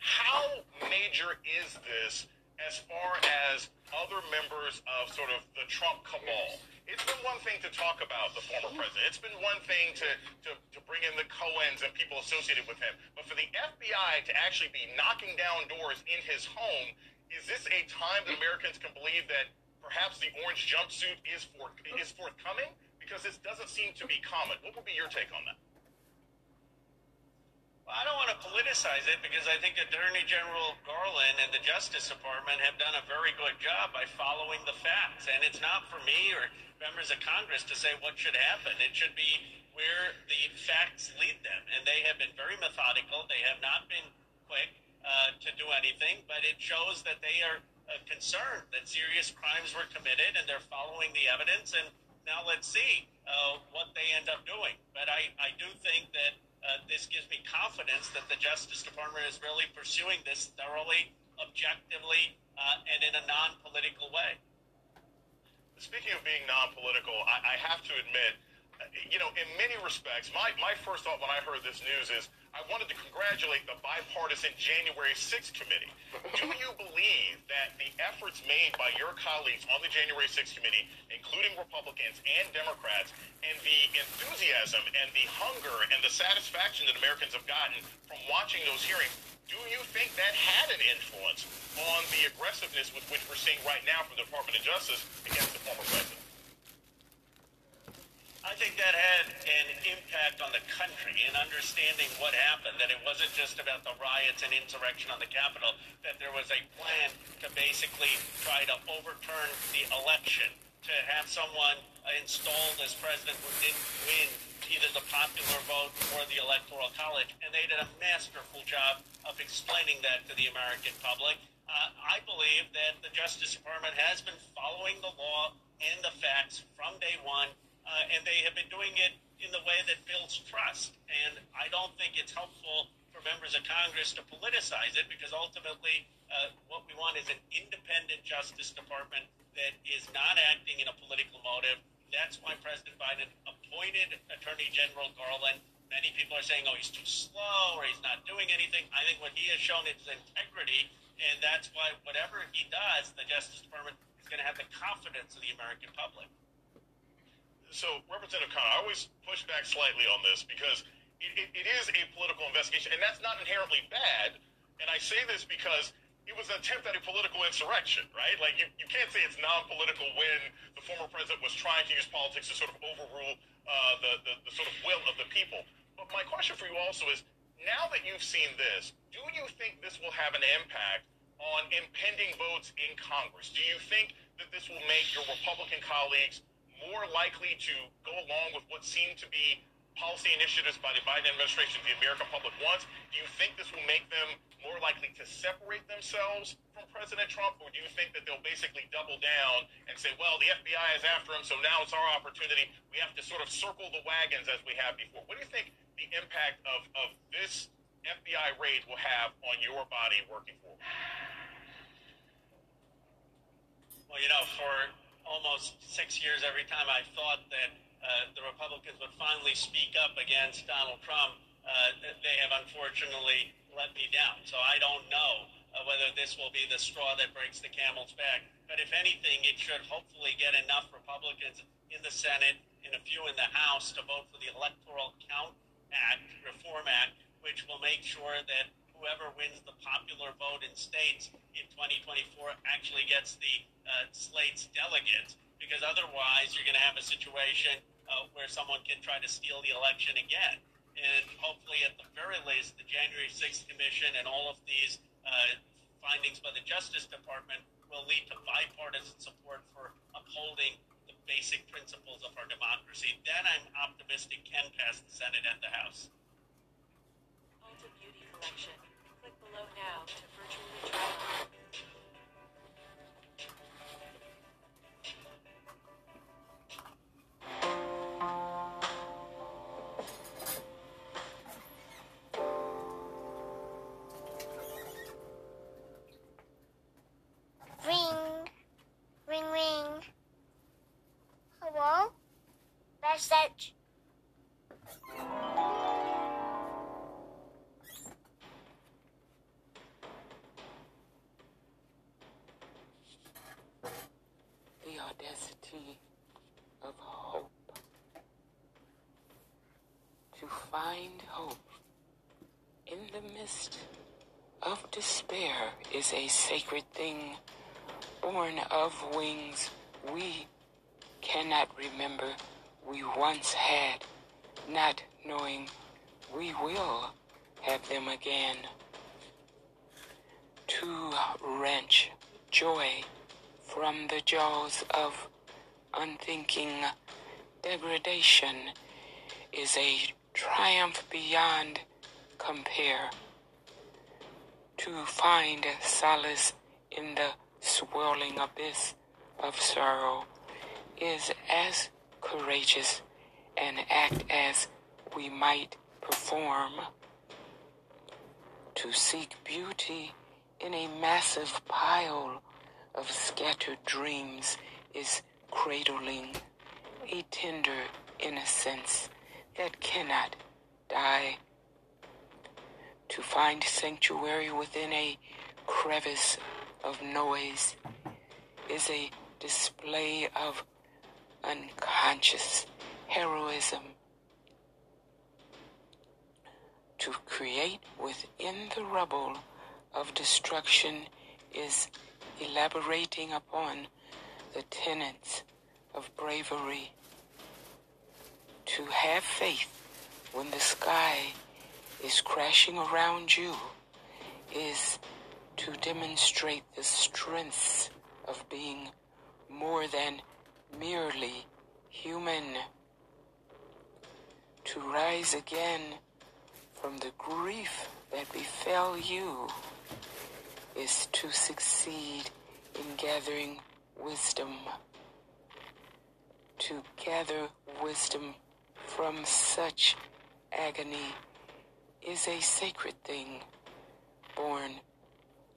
how major is this as far as other members of sort of the Trump cabal? It's been one thing to talk about the former president. It's been one thing to, to, to bring in the Cohens and people associated with him. But for the FBI to actually be knocking down doors in his home, is this a time that Americans can believe that perhaps the orange jumpsuit is for, is forthcoming? Because this doesn't seem to be common. What would be your take on that? Well, I don't want to politicize it because I think Attorney General Garland and the Justice Department have done a very good job by following the facts. And it's not for me or members of Congress to say what should happen. It should be where the facts lead them. And they have been very methodical. They have not been quick uh, to do anything, but it shows that they are uh, concerned that serious crimes were committed, and they're following the evidence. And now let's see uh, what they end up doing. But I, I do think that uh, this gives me confidence that the Justice Department is really pursuing this thoroughly, objectively, uh, and in a non political way. Speaking of being non political, I, I have to admit, you know, in many respects, my, my first thought when I heard this news is I wanted to congratulate the bipartisan January 6th committee. Do you believe that the efforts made by your colleagues on the January 6th committee, including Republicans and Democrats, and the enthusiasm and the hunger and the satisfaction that Americans have gotten from watching those hearings, do you think that had an influence on the aggressiveness with which we're seeing right now from the Department of Justice against the former president? I think that had an impact on the country in understanding what happened, that it wasn't just about the riots and insurrection on the Capitol, that there was a plan to basically try to overturn the election, to have someone installed as president who didn't win either the popular vote or the electoral college. And they did a masterful job of explaining that to the American public. Uh, I believe that the Justice Department has been following the law and the facts from day one uh, and they have been doing it in the way that builds trust. And I don't think it's helpful for members of Congress to politicize it because ultimately uh, what we want is an independent Justice Department that is not acting in a political motive. That's why President Biden appointed Attorney General Garland. Many people are saying, oh, he's too slow or he's not doing anything. I think what he has shown is integrity, and that's why whatever he does, the Justice Department is going to have the confidence of the American public so Representative Khan, I always push back slightly on this because it, it, it is a political investigation, and that's not inherently bad. And I say this because it was an attempt at a political insurrection, right? Like you, you can't say it's non-political when the former president was trying to use politics to sort of overrule uh, the, the, the sort of will of the people. But my question for you also is, now that you've seen this, do you think this will have an impact on impending votes in Congress? Do you think that this will make your Republican colleagues more likely to go along with what seem to be policy initiatives by the Biden administration the American public wants? Do you think this will make them more likely to separate themselves from President Trump, or do you think that they'll basically double down and say, well, the FBI is after him, so now it's our opportunity. We have to sort of circle the wagons as we have before. What do you think the impact of, of this FBI raid will have on your body working forward? Well, you know, for almost six years every time I thought that uh, the Republicans would finally speak up against Donald Trump, uh, they have unfortunately let me down. So I don't know uh, whether this will be the straw that breaks the camel's back. But if anything, it should hopefully get enough Republicans in the Senate and a few in the House to vote for the Electoral Count Act, Reform Act, which will make sure that whoever wins the popular vote in states in 2024 actually gets the uh, slate's delegates. Because otherwise, you're going to have a situation uh, where someone can try to steal the election again. And hopefully, at the very least, the January 6th Commission and all of these uh, findings by the Justice Department will lead to bipartisan support for upholding the basic principles of our democracy. Then I'm optimistic can pass the Senate and the House. Beauty Collection now to virtually try of despair is a sacred thing, born of wings we cannot remember we once had, not knowing we will have them again. To wrench joy from the jaws of unthinking degradation is a triumph beyond compare. To find solace in the swirling abyss of sorrow is as courageous an act as we might perform. To seek beauty in a massive pile of scattered dreams is cradling a tender innocence that cannot die. To find sanctuary within a crevice of noise is a display of unconscious heroism. To create within the rubble of destruction is elaborating upon the tenets of bravery. To have faith when the sky is crashing around you is to demonstrate the strengths of being more than merely human. To rise again from the grief that befell you is to succeed in gathering wisdom. To gather wisdom from such agony is a sacred thing born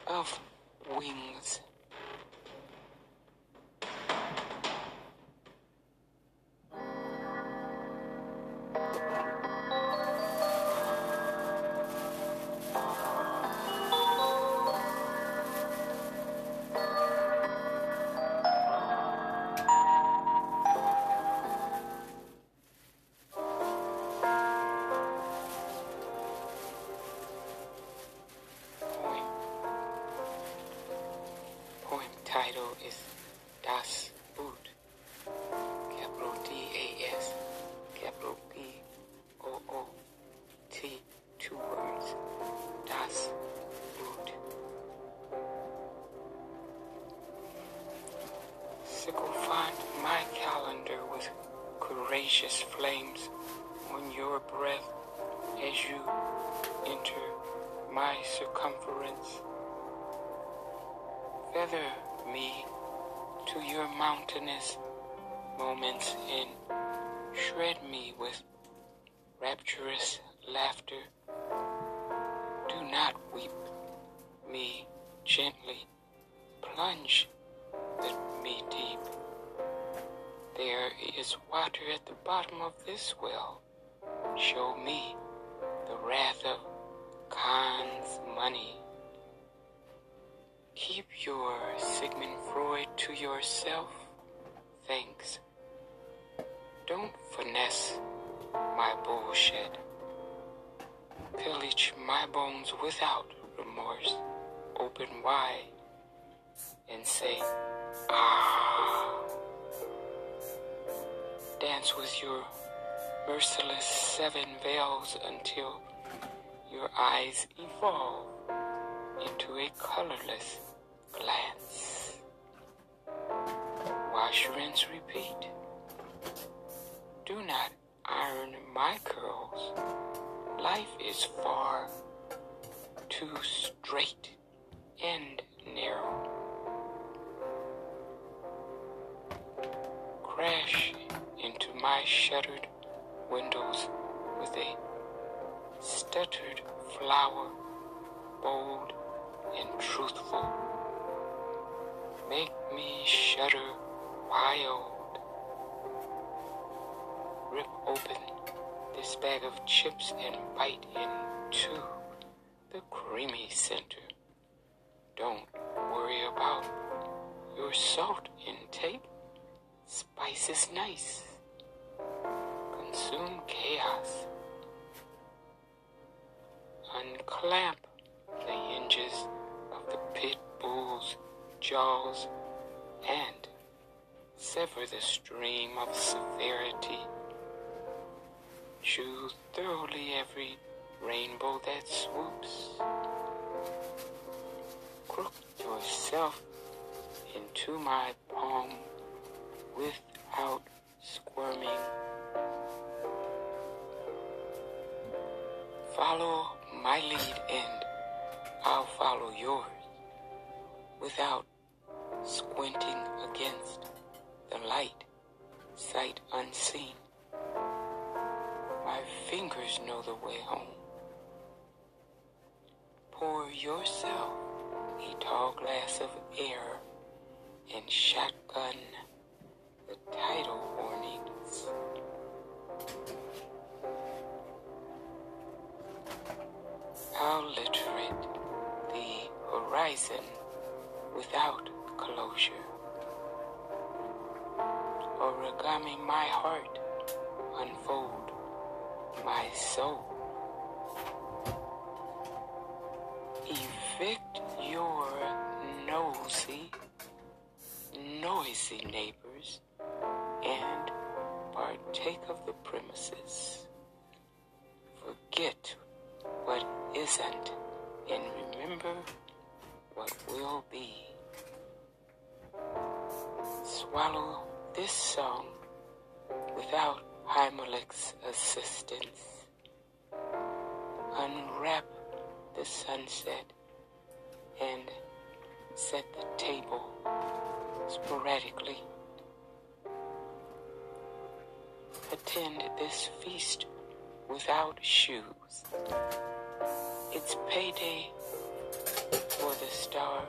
of wings. Until your eyes evolve into a colorless glance. Wash, rinse, repeat. Do not iron my curls. Life is far too straight and narrow. Crash into my shuttered windows with a stuttered flower, bold and truthful. Make me shudder wild. Rip open this bag of chips and bite into the creamy center. Don't worry about your salt intake. Spice is nice. Consume chaos. Unclamp the hinges of the pit bull's jaws and sever the stream of severity. Chew thoroughly every rainbow that swoops. Crook yourself into my palm without squirming. Follow my lead and I'll follow yours without squinting against the light, sight unseen. My fingers know the way home. Pour yourself a tall glass of air and shotgun the title warnings. I'll literate the horizon without closure. Origami my heart, unfold my soul. Evict your nosy, noisy neighbors and partake of the premises. Forget what isn't and remember what will be. Swallow this song without Heimlich's assistance. Unwrap the sunset and set the table sporadically. Attend this feast without shoes. It's payday for the stars.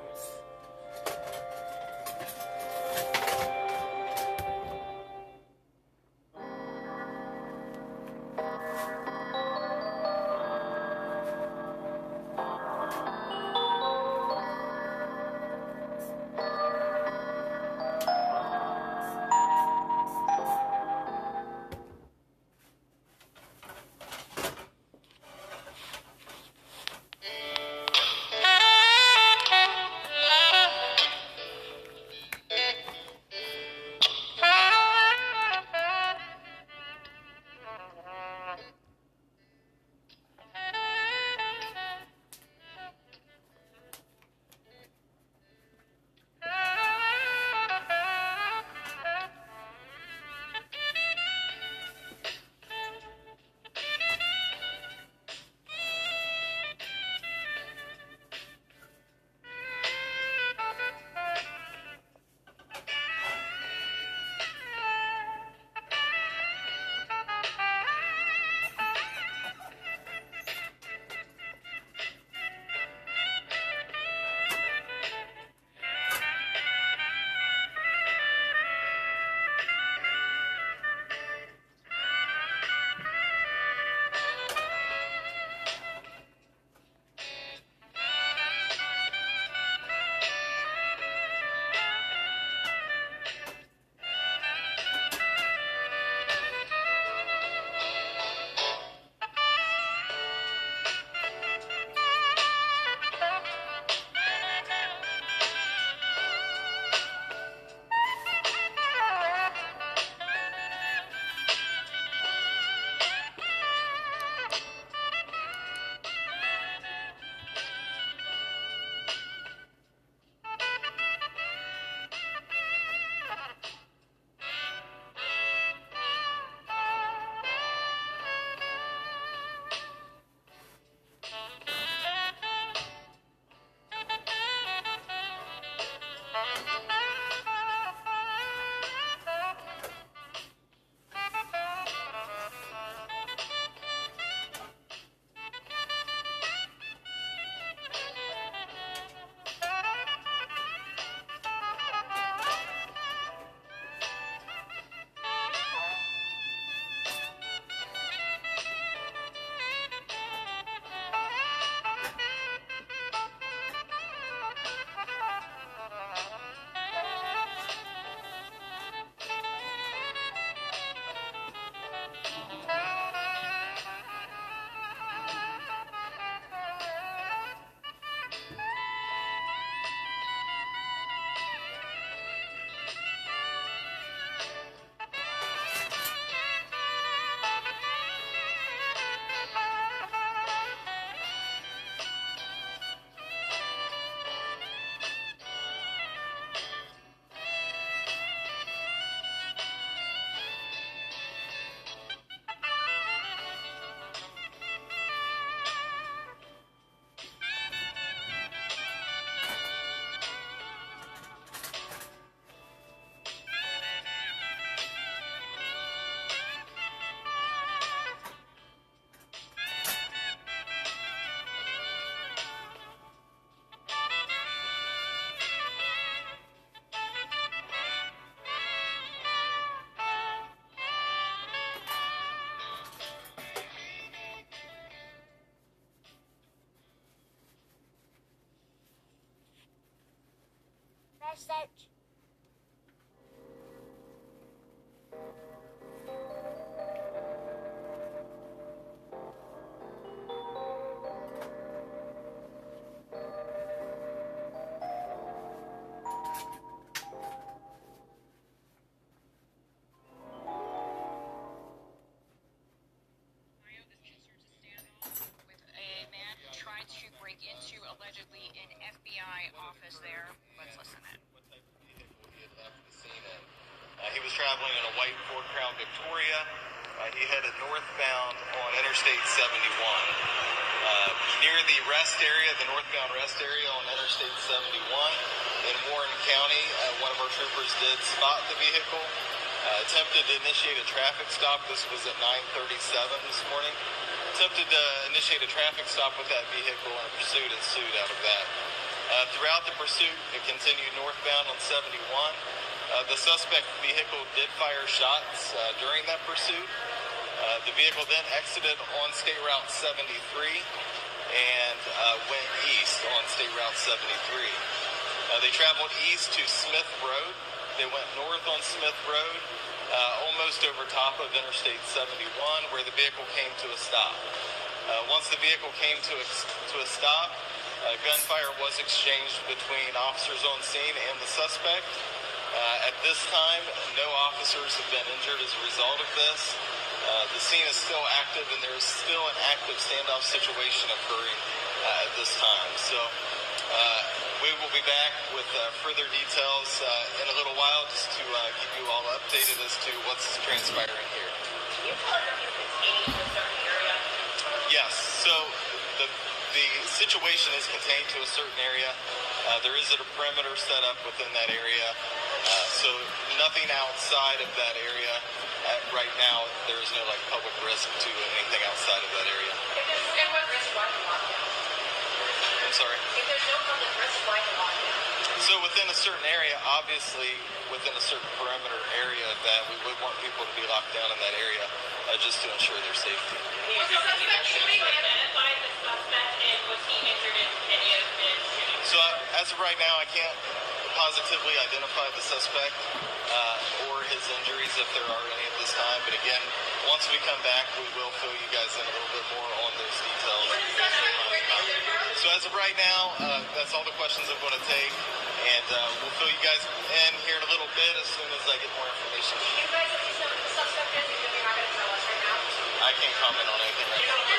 Into allegedly an FBI office there. Let's listen in. Uh, he was traveling in a white Ford Crown Victoria. Uh, he headed northbound on Interstate 71. Uh, near the rest area, the northbound rest area on Interstate 71 in Warren County, uh, one of our troopers did spot the vehicle, uh, attempted to initiate a traffic stop. This was at 9:37 this morning. Attempted to initiate a traffic stop with that vehicle, and a pursuit ensued out of that. Uh, throughout the pursuit, it continued northbound on 71. Uh, the suspect vehicle did fire shots uh, during that pursuit. Uh, the vehicle then exited on State Route 73 and uh, went east on State Route 73. Uh, they traveled east to Smith Road. They went north on Smith Road, almost over top of Interstate 71, where the vehicle came to a stop. Once the vehicle came to a, to a stop, gunfire was exchanged between officers on scene and the suspect. Uh, at this time, no officers have been injured as a result of this. Uh, the scene is still active, and there is still an active standoff situation occurring uh, at this time. So uh, we will be back with uh, further details uh, in a little while, just to keep you all updated as to what's transpiring here. Yes. So the the situation is contained to a certain area. There is a perimeter set up within that area. So nothing outside of that area. Uh, right now, there is no like public risk to anything outside of that area. And what risk why the lockdown? I'm sorry. If there's no public risk, why the lockdown? So within a certain area, obviously within a certain perimeter area, that we would want people to be locked down in that area uh, just to ensure their safety. Was the suspect shooting identified the suspect and was he injured in any of the shootings? So uh, as of right now, I can't positively identify the suspect uh, or his injuries if there are any at this time. But again, once we come back, we will fill you guys in a little bit more on those details. So as of right now, uh, that's all the questions I'm going to take, and uh, we'll fill you guys in here in a little bit as soon as I get more information. You guys least the suspect if you're not going to tell us right now. I can't comment on anything right now.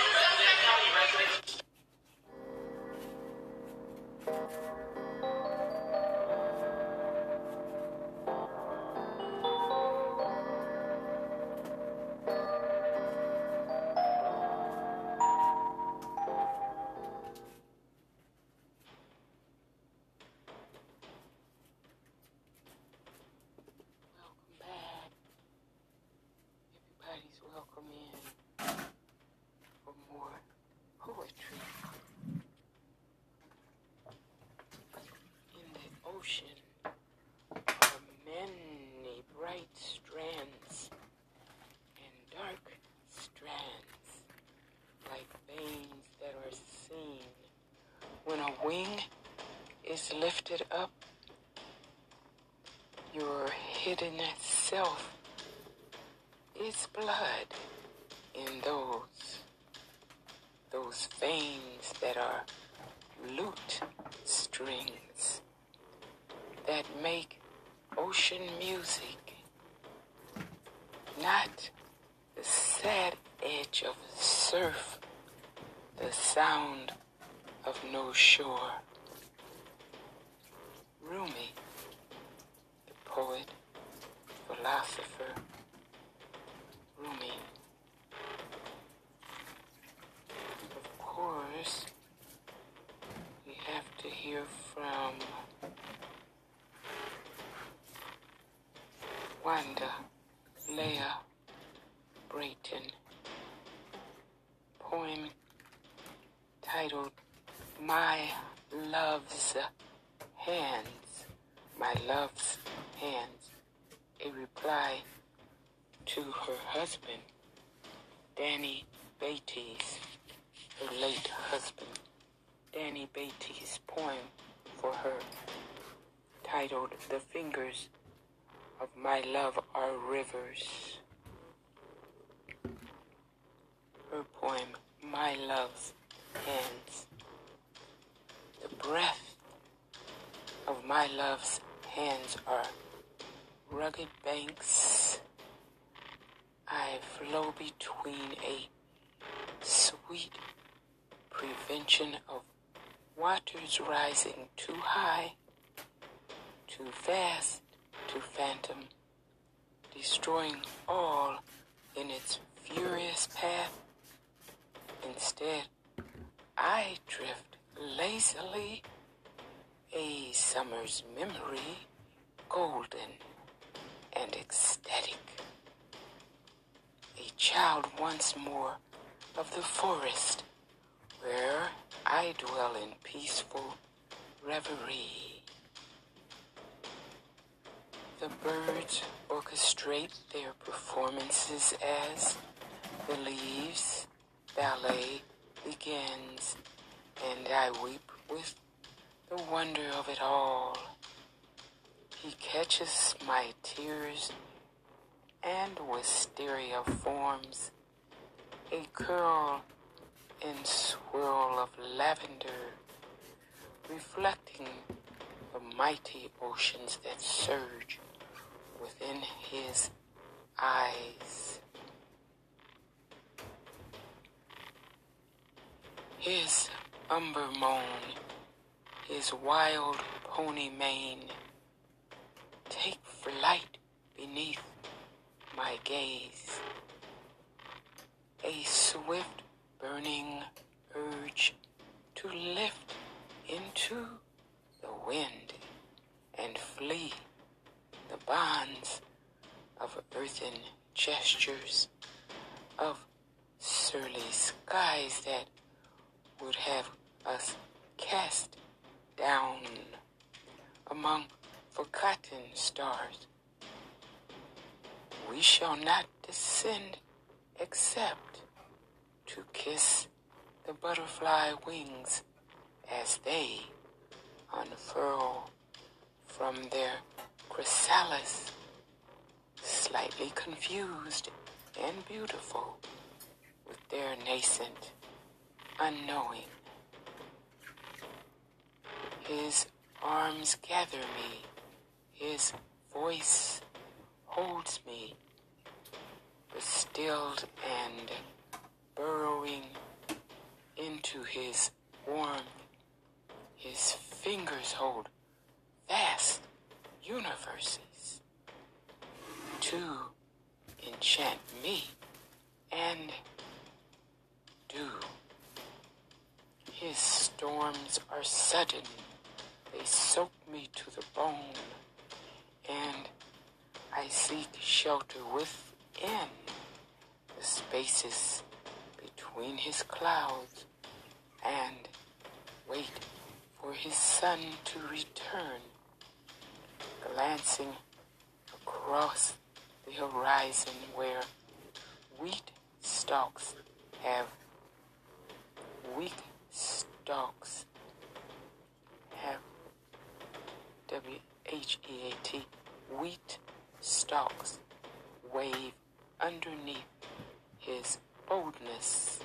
My Love's Hands. My Love's Hands. A reply to her husband, Danny Beatty's, her late husband, Danny Beatty's poem for her. titled The Fingers of My Love Are Rivers. Her poem, My Love's Hands. Breath of my love's hands are rugged banks. I flow between a sweet prevention of waters rising too high, too fast, too phantom, destroying all in its furious path. Instead, I drift lazily, a summer's memory, golden and ecstatic. A child once more of the forest, where I dwell in peaceful reverie. The birds orchestrate their performances as the leaves ballet begins, and I weep with the wonder of it all. He catches my tears and wisteria forms a curl and swirl of lavender, reflecting the mighty oceans that surge within his eyes. His umber moan, his wild pony mane, take flight beneath my gaze. A swift burning urge to lift into the wind and flee the bonds of earthen gestures, of surly skies that would have us cast down among forgotten stars. We shall not descend except to kiss the butterfly wings as they unfurl from their chrysalis, slightly confused and beautiful with their nascent unknowing. His arms gather me, his voice holds me, distilled and burrowing into his warmth. His fingers hold vast universes to enchant me and do. His storms are sudden, they soak me to the bone, and I seek shelter within the spaces between his clouds and wait for his sun to return, glancing across the horizon where wheat stalks have weak stalks have W H E A T. Wheat stalks wave underneath his boldness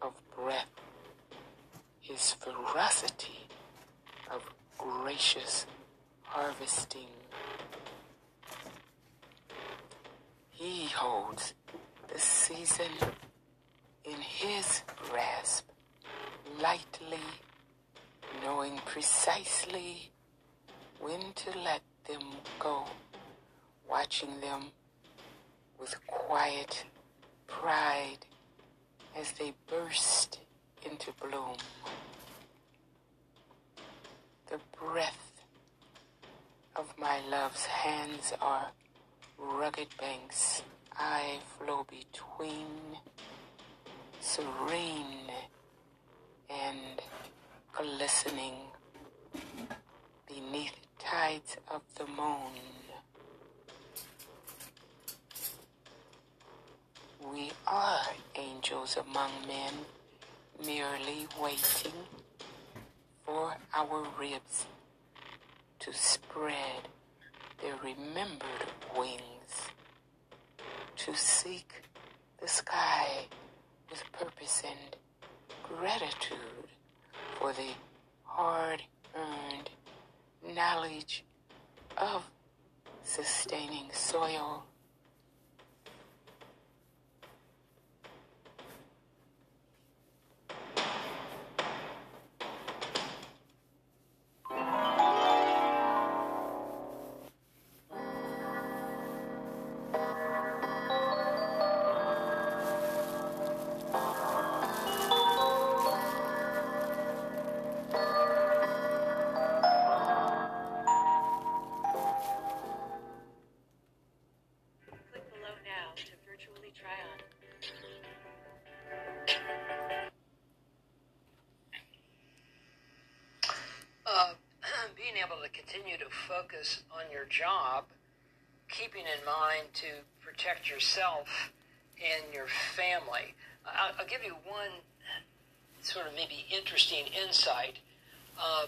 of breath, his ferocity of gracious harvesting. He holds the season in his grasp, lightly, knowing precisely when to let them go, watching them with quiet pride as they burst into bloom. The breath of my love's hands are rugged banks I flow between, serene and glistening beneath tides of the moon. We are angels among men, merely waiting for our ribs to spread their remembered wings, to seek the sky with purpose and gratitude for the hard earned knowledge of sustaining soil. Yourself and your family. I'll, I'll give you one sort of maybe interesting insight. Uh,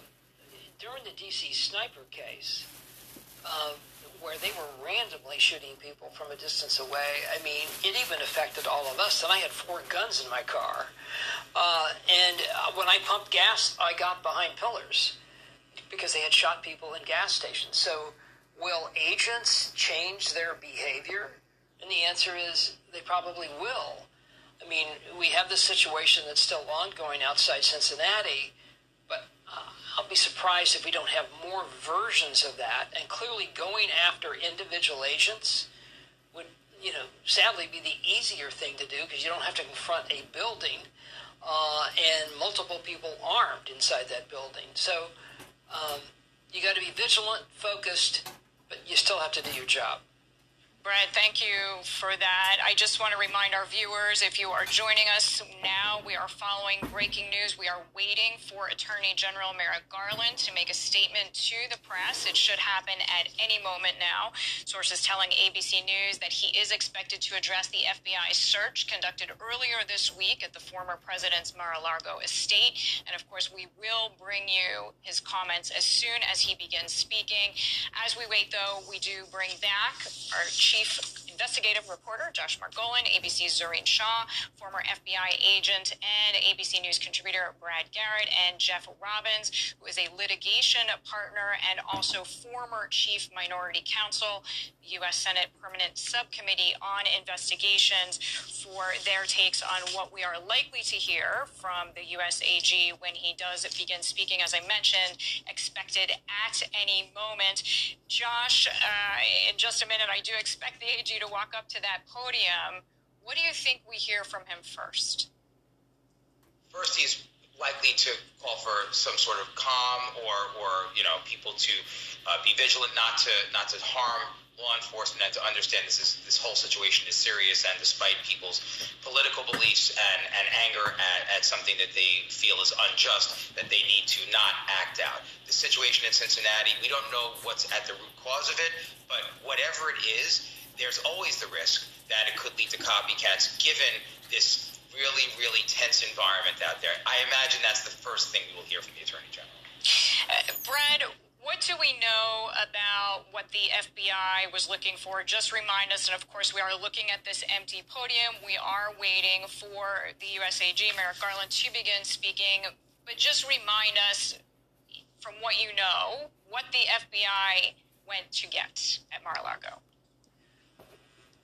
during the DC sniper case, uh, where they were randomly shooting people from a distance away. I mean, it even affected all of us. And I had four guns in my car. Uh, and uh, when I pumped gas, I got behind pillars because they had shot people in gas stations. So, will agents change their behavior? And the answer is they probably will. I mean, we have this situation that's still ongoing outside Cincinnati, but uh, I'll be surprised if we don't have more versions of that. And clearly, going after individual agents would, you know, sadly be the easier thing to do because you don't have to confront a building uh, and multiple people armed inside that building. So um, you got to be vigilant, focused, but you still have to do your job. Brad, thank you for that. I just want to remind our viewers if you are joining us now, we are following breaking news. We are waiting for Attorney General Merrick Garland to make a statement to the press. It should happen at any moment now. Sources telling ABC News that he is expected to address the FBI search conducted earlier this week at the former president's Mar a Lago estate. And of course, we will bring you his comments as soon as he begins speaking. As we wait, though, we do bring back our chief investigative reporter, Josh Margolin, ABC's Zohreen Shah, former FBI agent and ABC News contributor Brad Garrett, and Jeff Robbins, who is a litigation partner and also former chief minority counsel, U.S. Senate Permanent Subcommittee on Investigations, for their takes on what we are likely to hear from the U.S. AG when he does begin speaking, as I mentioned, expected at any moment. Josh, uh, in just a minute, I do expect the AG to walk up to that podium. What do you think we hear from him first? First, he's likely to call for some sort of calm or, or you know, people to uh, be vigilant, not to not to harm law enforcement, and to understand this is this whole situation is serious. And despite people's political beliefs and, and anger at, at something that they feel is unjust, that they need to not act out. The situation in Cincinnati, we don't know what's at the root cause of it, but whatever it is, there's always the risk that it could lead to copycats, given this really, really tense environment out there. I imagine that's the first thing we will hear from the Attorney General. Uh, Brad, what do we know about what the FBI was looking for? Just remind us, and of course, we are looking at this empty podium. We are waiting for the USAG, Merrick Garland, to begin speaking. But just remind us, from what you know, what the FBI went to get at Mar-a-Lago.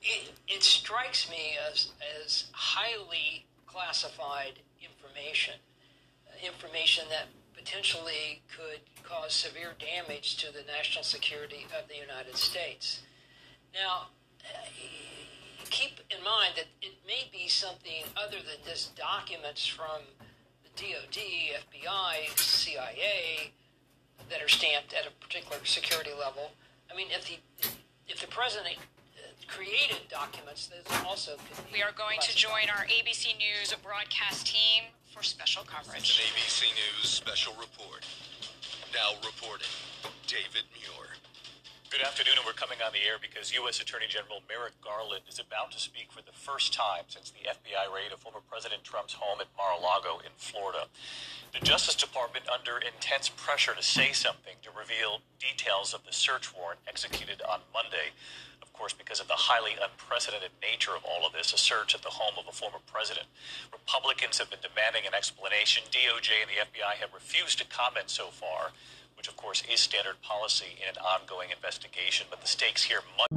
It, it strikes me as, as highly classified information, information that potentially could cause severe damage to the national security of the United States. Now, uh, keep in mind that it may be something other than just documents from the DoD, FBI, CIA that are stamped at a particular security level. I mean, if the if the president uh, created documents, those also could be We are going to join our ABC News broadcast team for special coverage. An ABC News special report. Now reporting, David Muir. Good afternoon, and we're coming on the air because U.S. Attorney General Merrick Garland is about to speak for the first time since the FBI raid of former President Trump's home at Mar-a-Lago in Florida. The Justice Department under intense pressure to say something to reveal details of the search warrant executed on Monday. Course, because of the highly unprecedented nature of all of this, a search at the home of a former president. Republicans have been demanding an explanation. DOJ and the FBI have refused to comment so far which of course is standard policy in an ongoing investigation. But the stakes here much.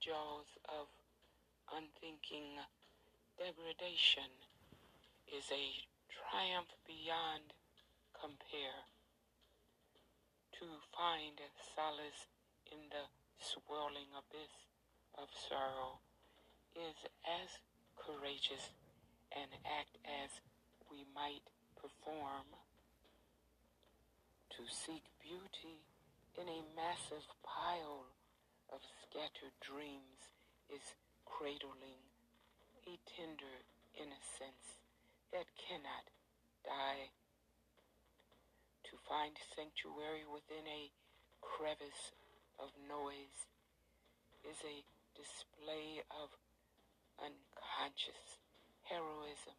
Jaws of unthinking degradation is a triumph beyond compare. To find solace in the swirling abyss of sorrow is as courageous an act as we might perform. To seek beauty in a massive pile of scattered dreams is cradling a tender innocence that cannot die. To find sanctuary within a crevice of noise is a display of unconscious heroism.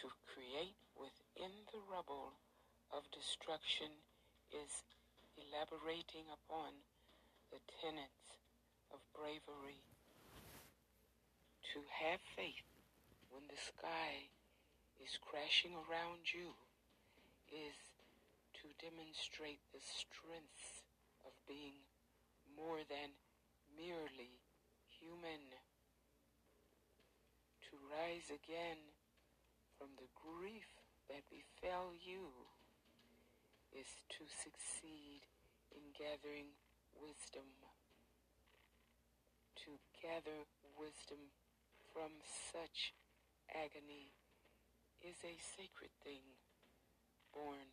To create within the rubble of destruction is elaborating upon the tenets of bravery. To have faith when the sky is crashing around you is to demonstrate the strength of being more than merely human. To rise again from the grief that befell you is to succeed in gathering wisdom. To gather wisdom from such agony is a sacred thing born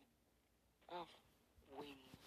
of wings.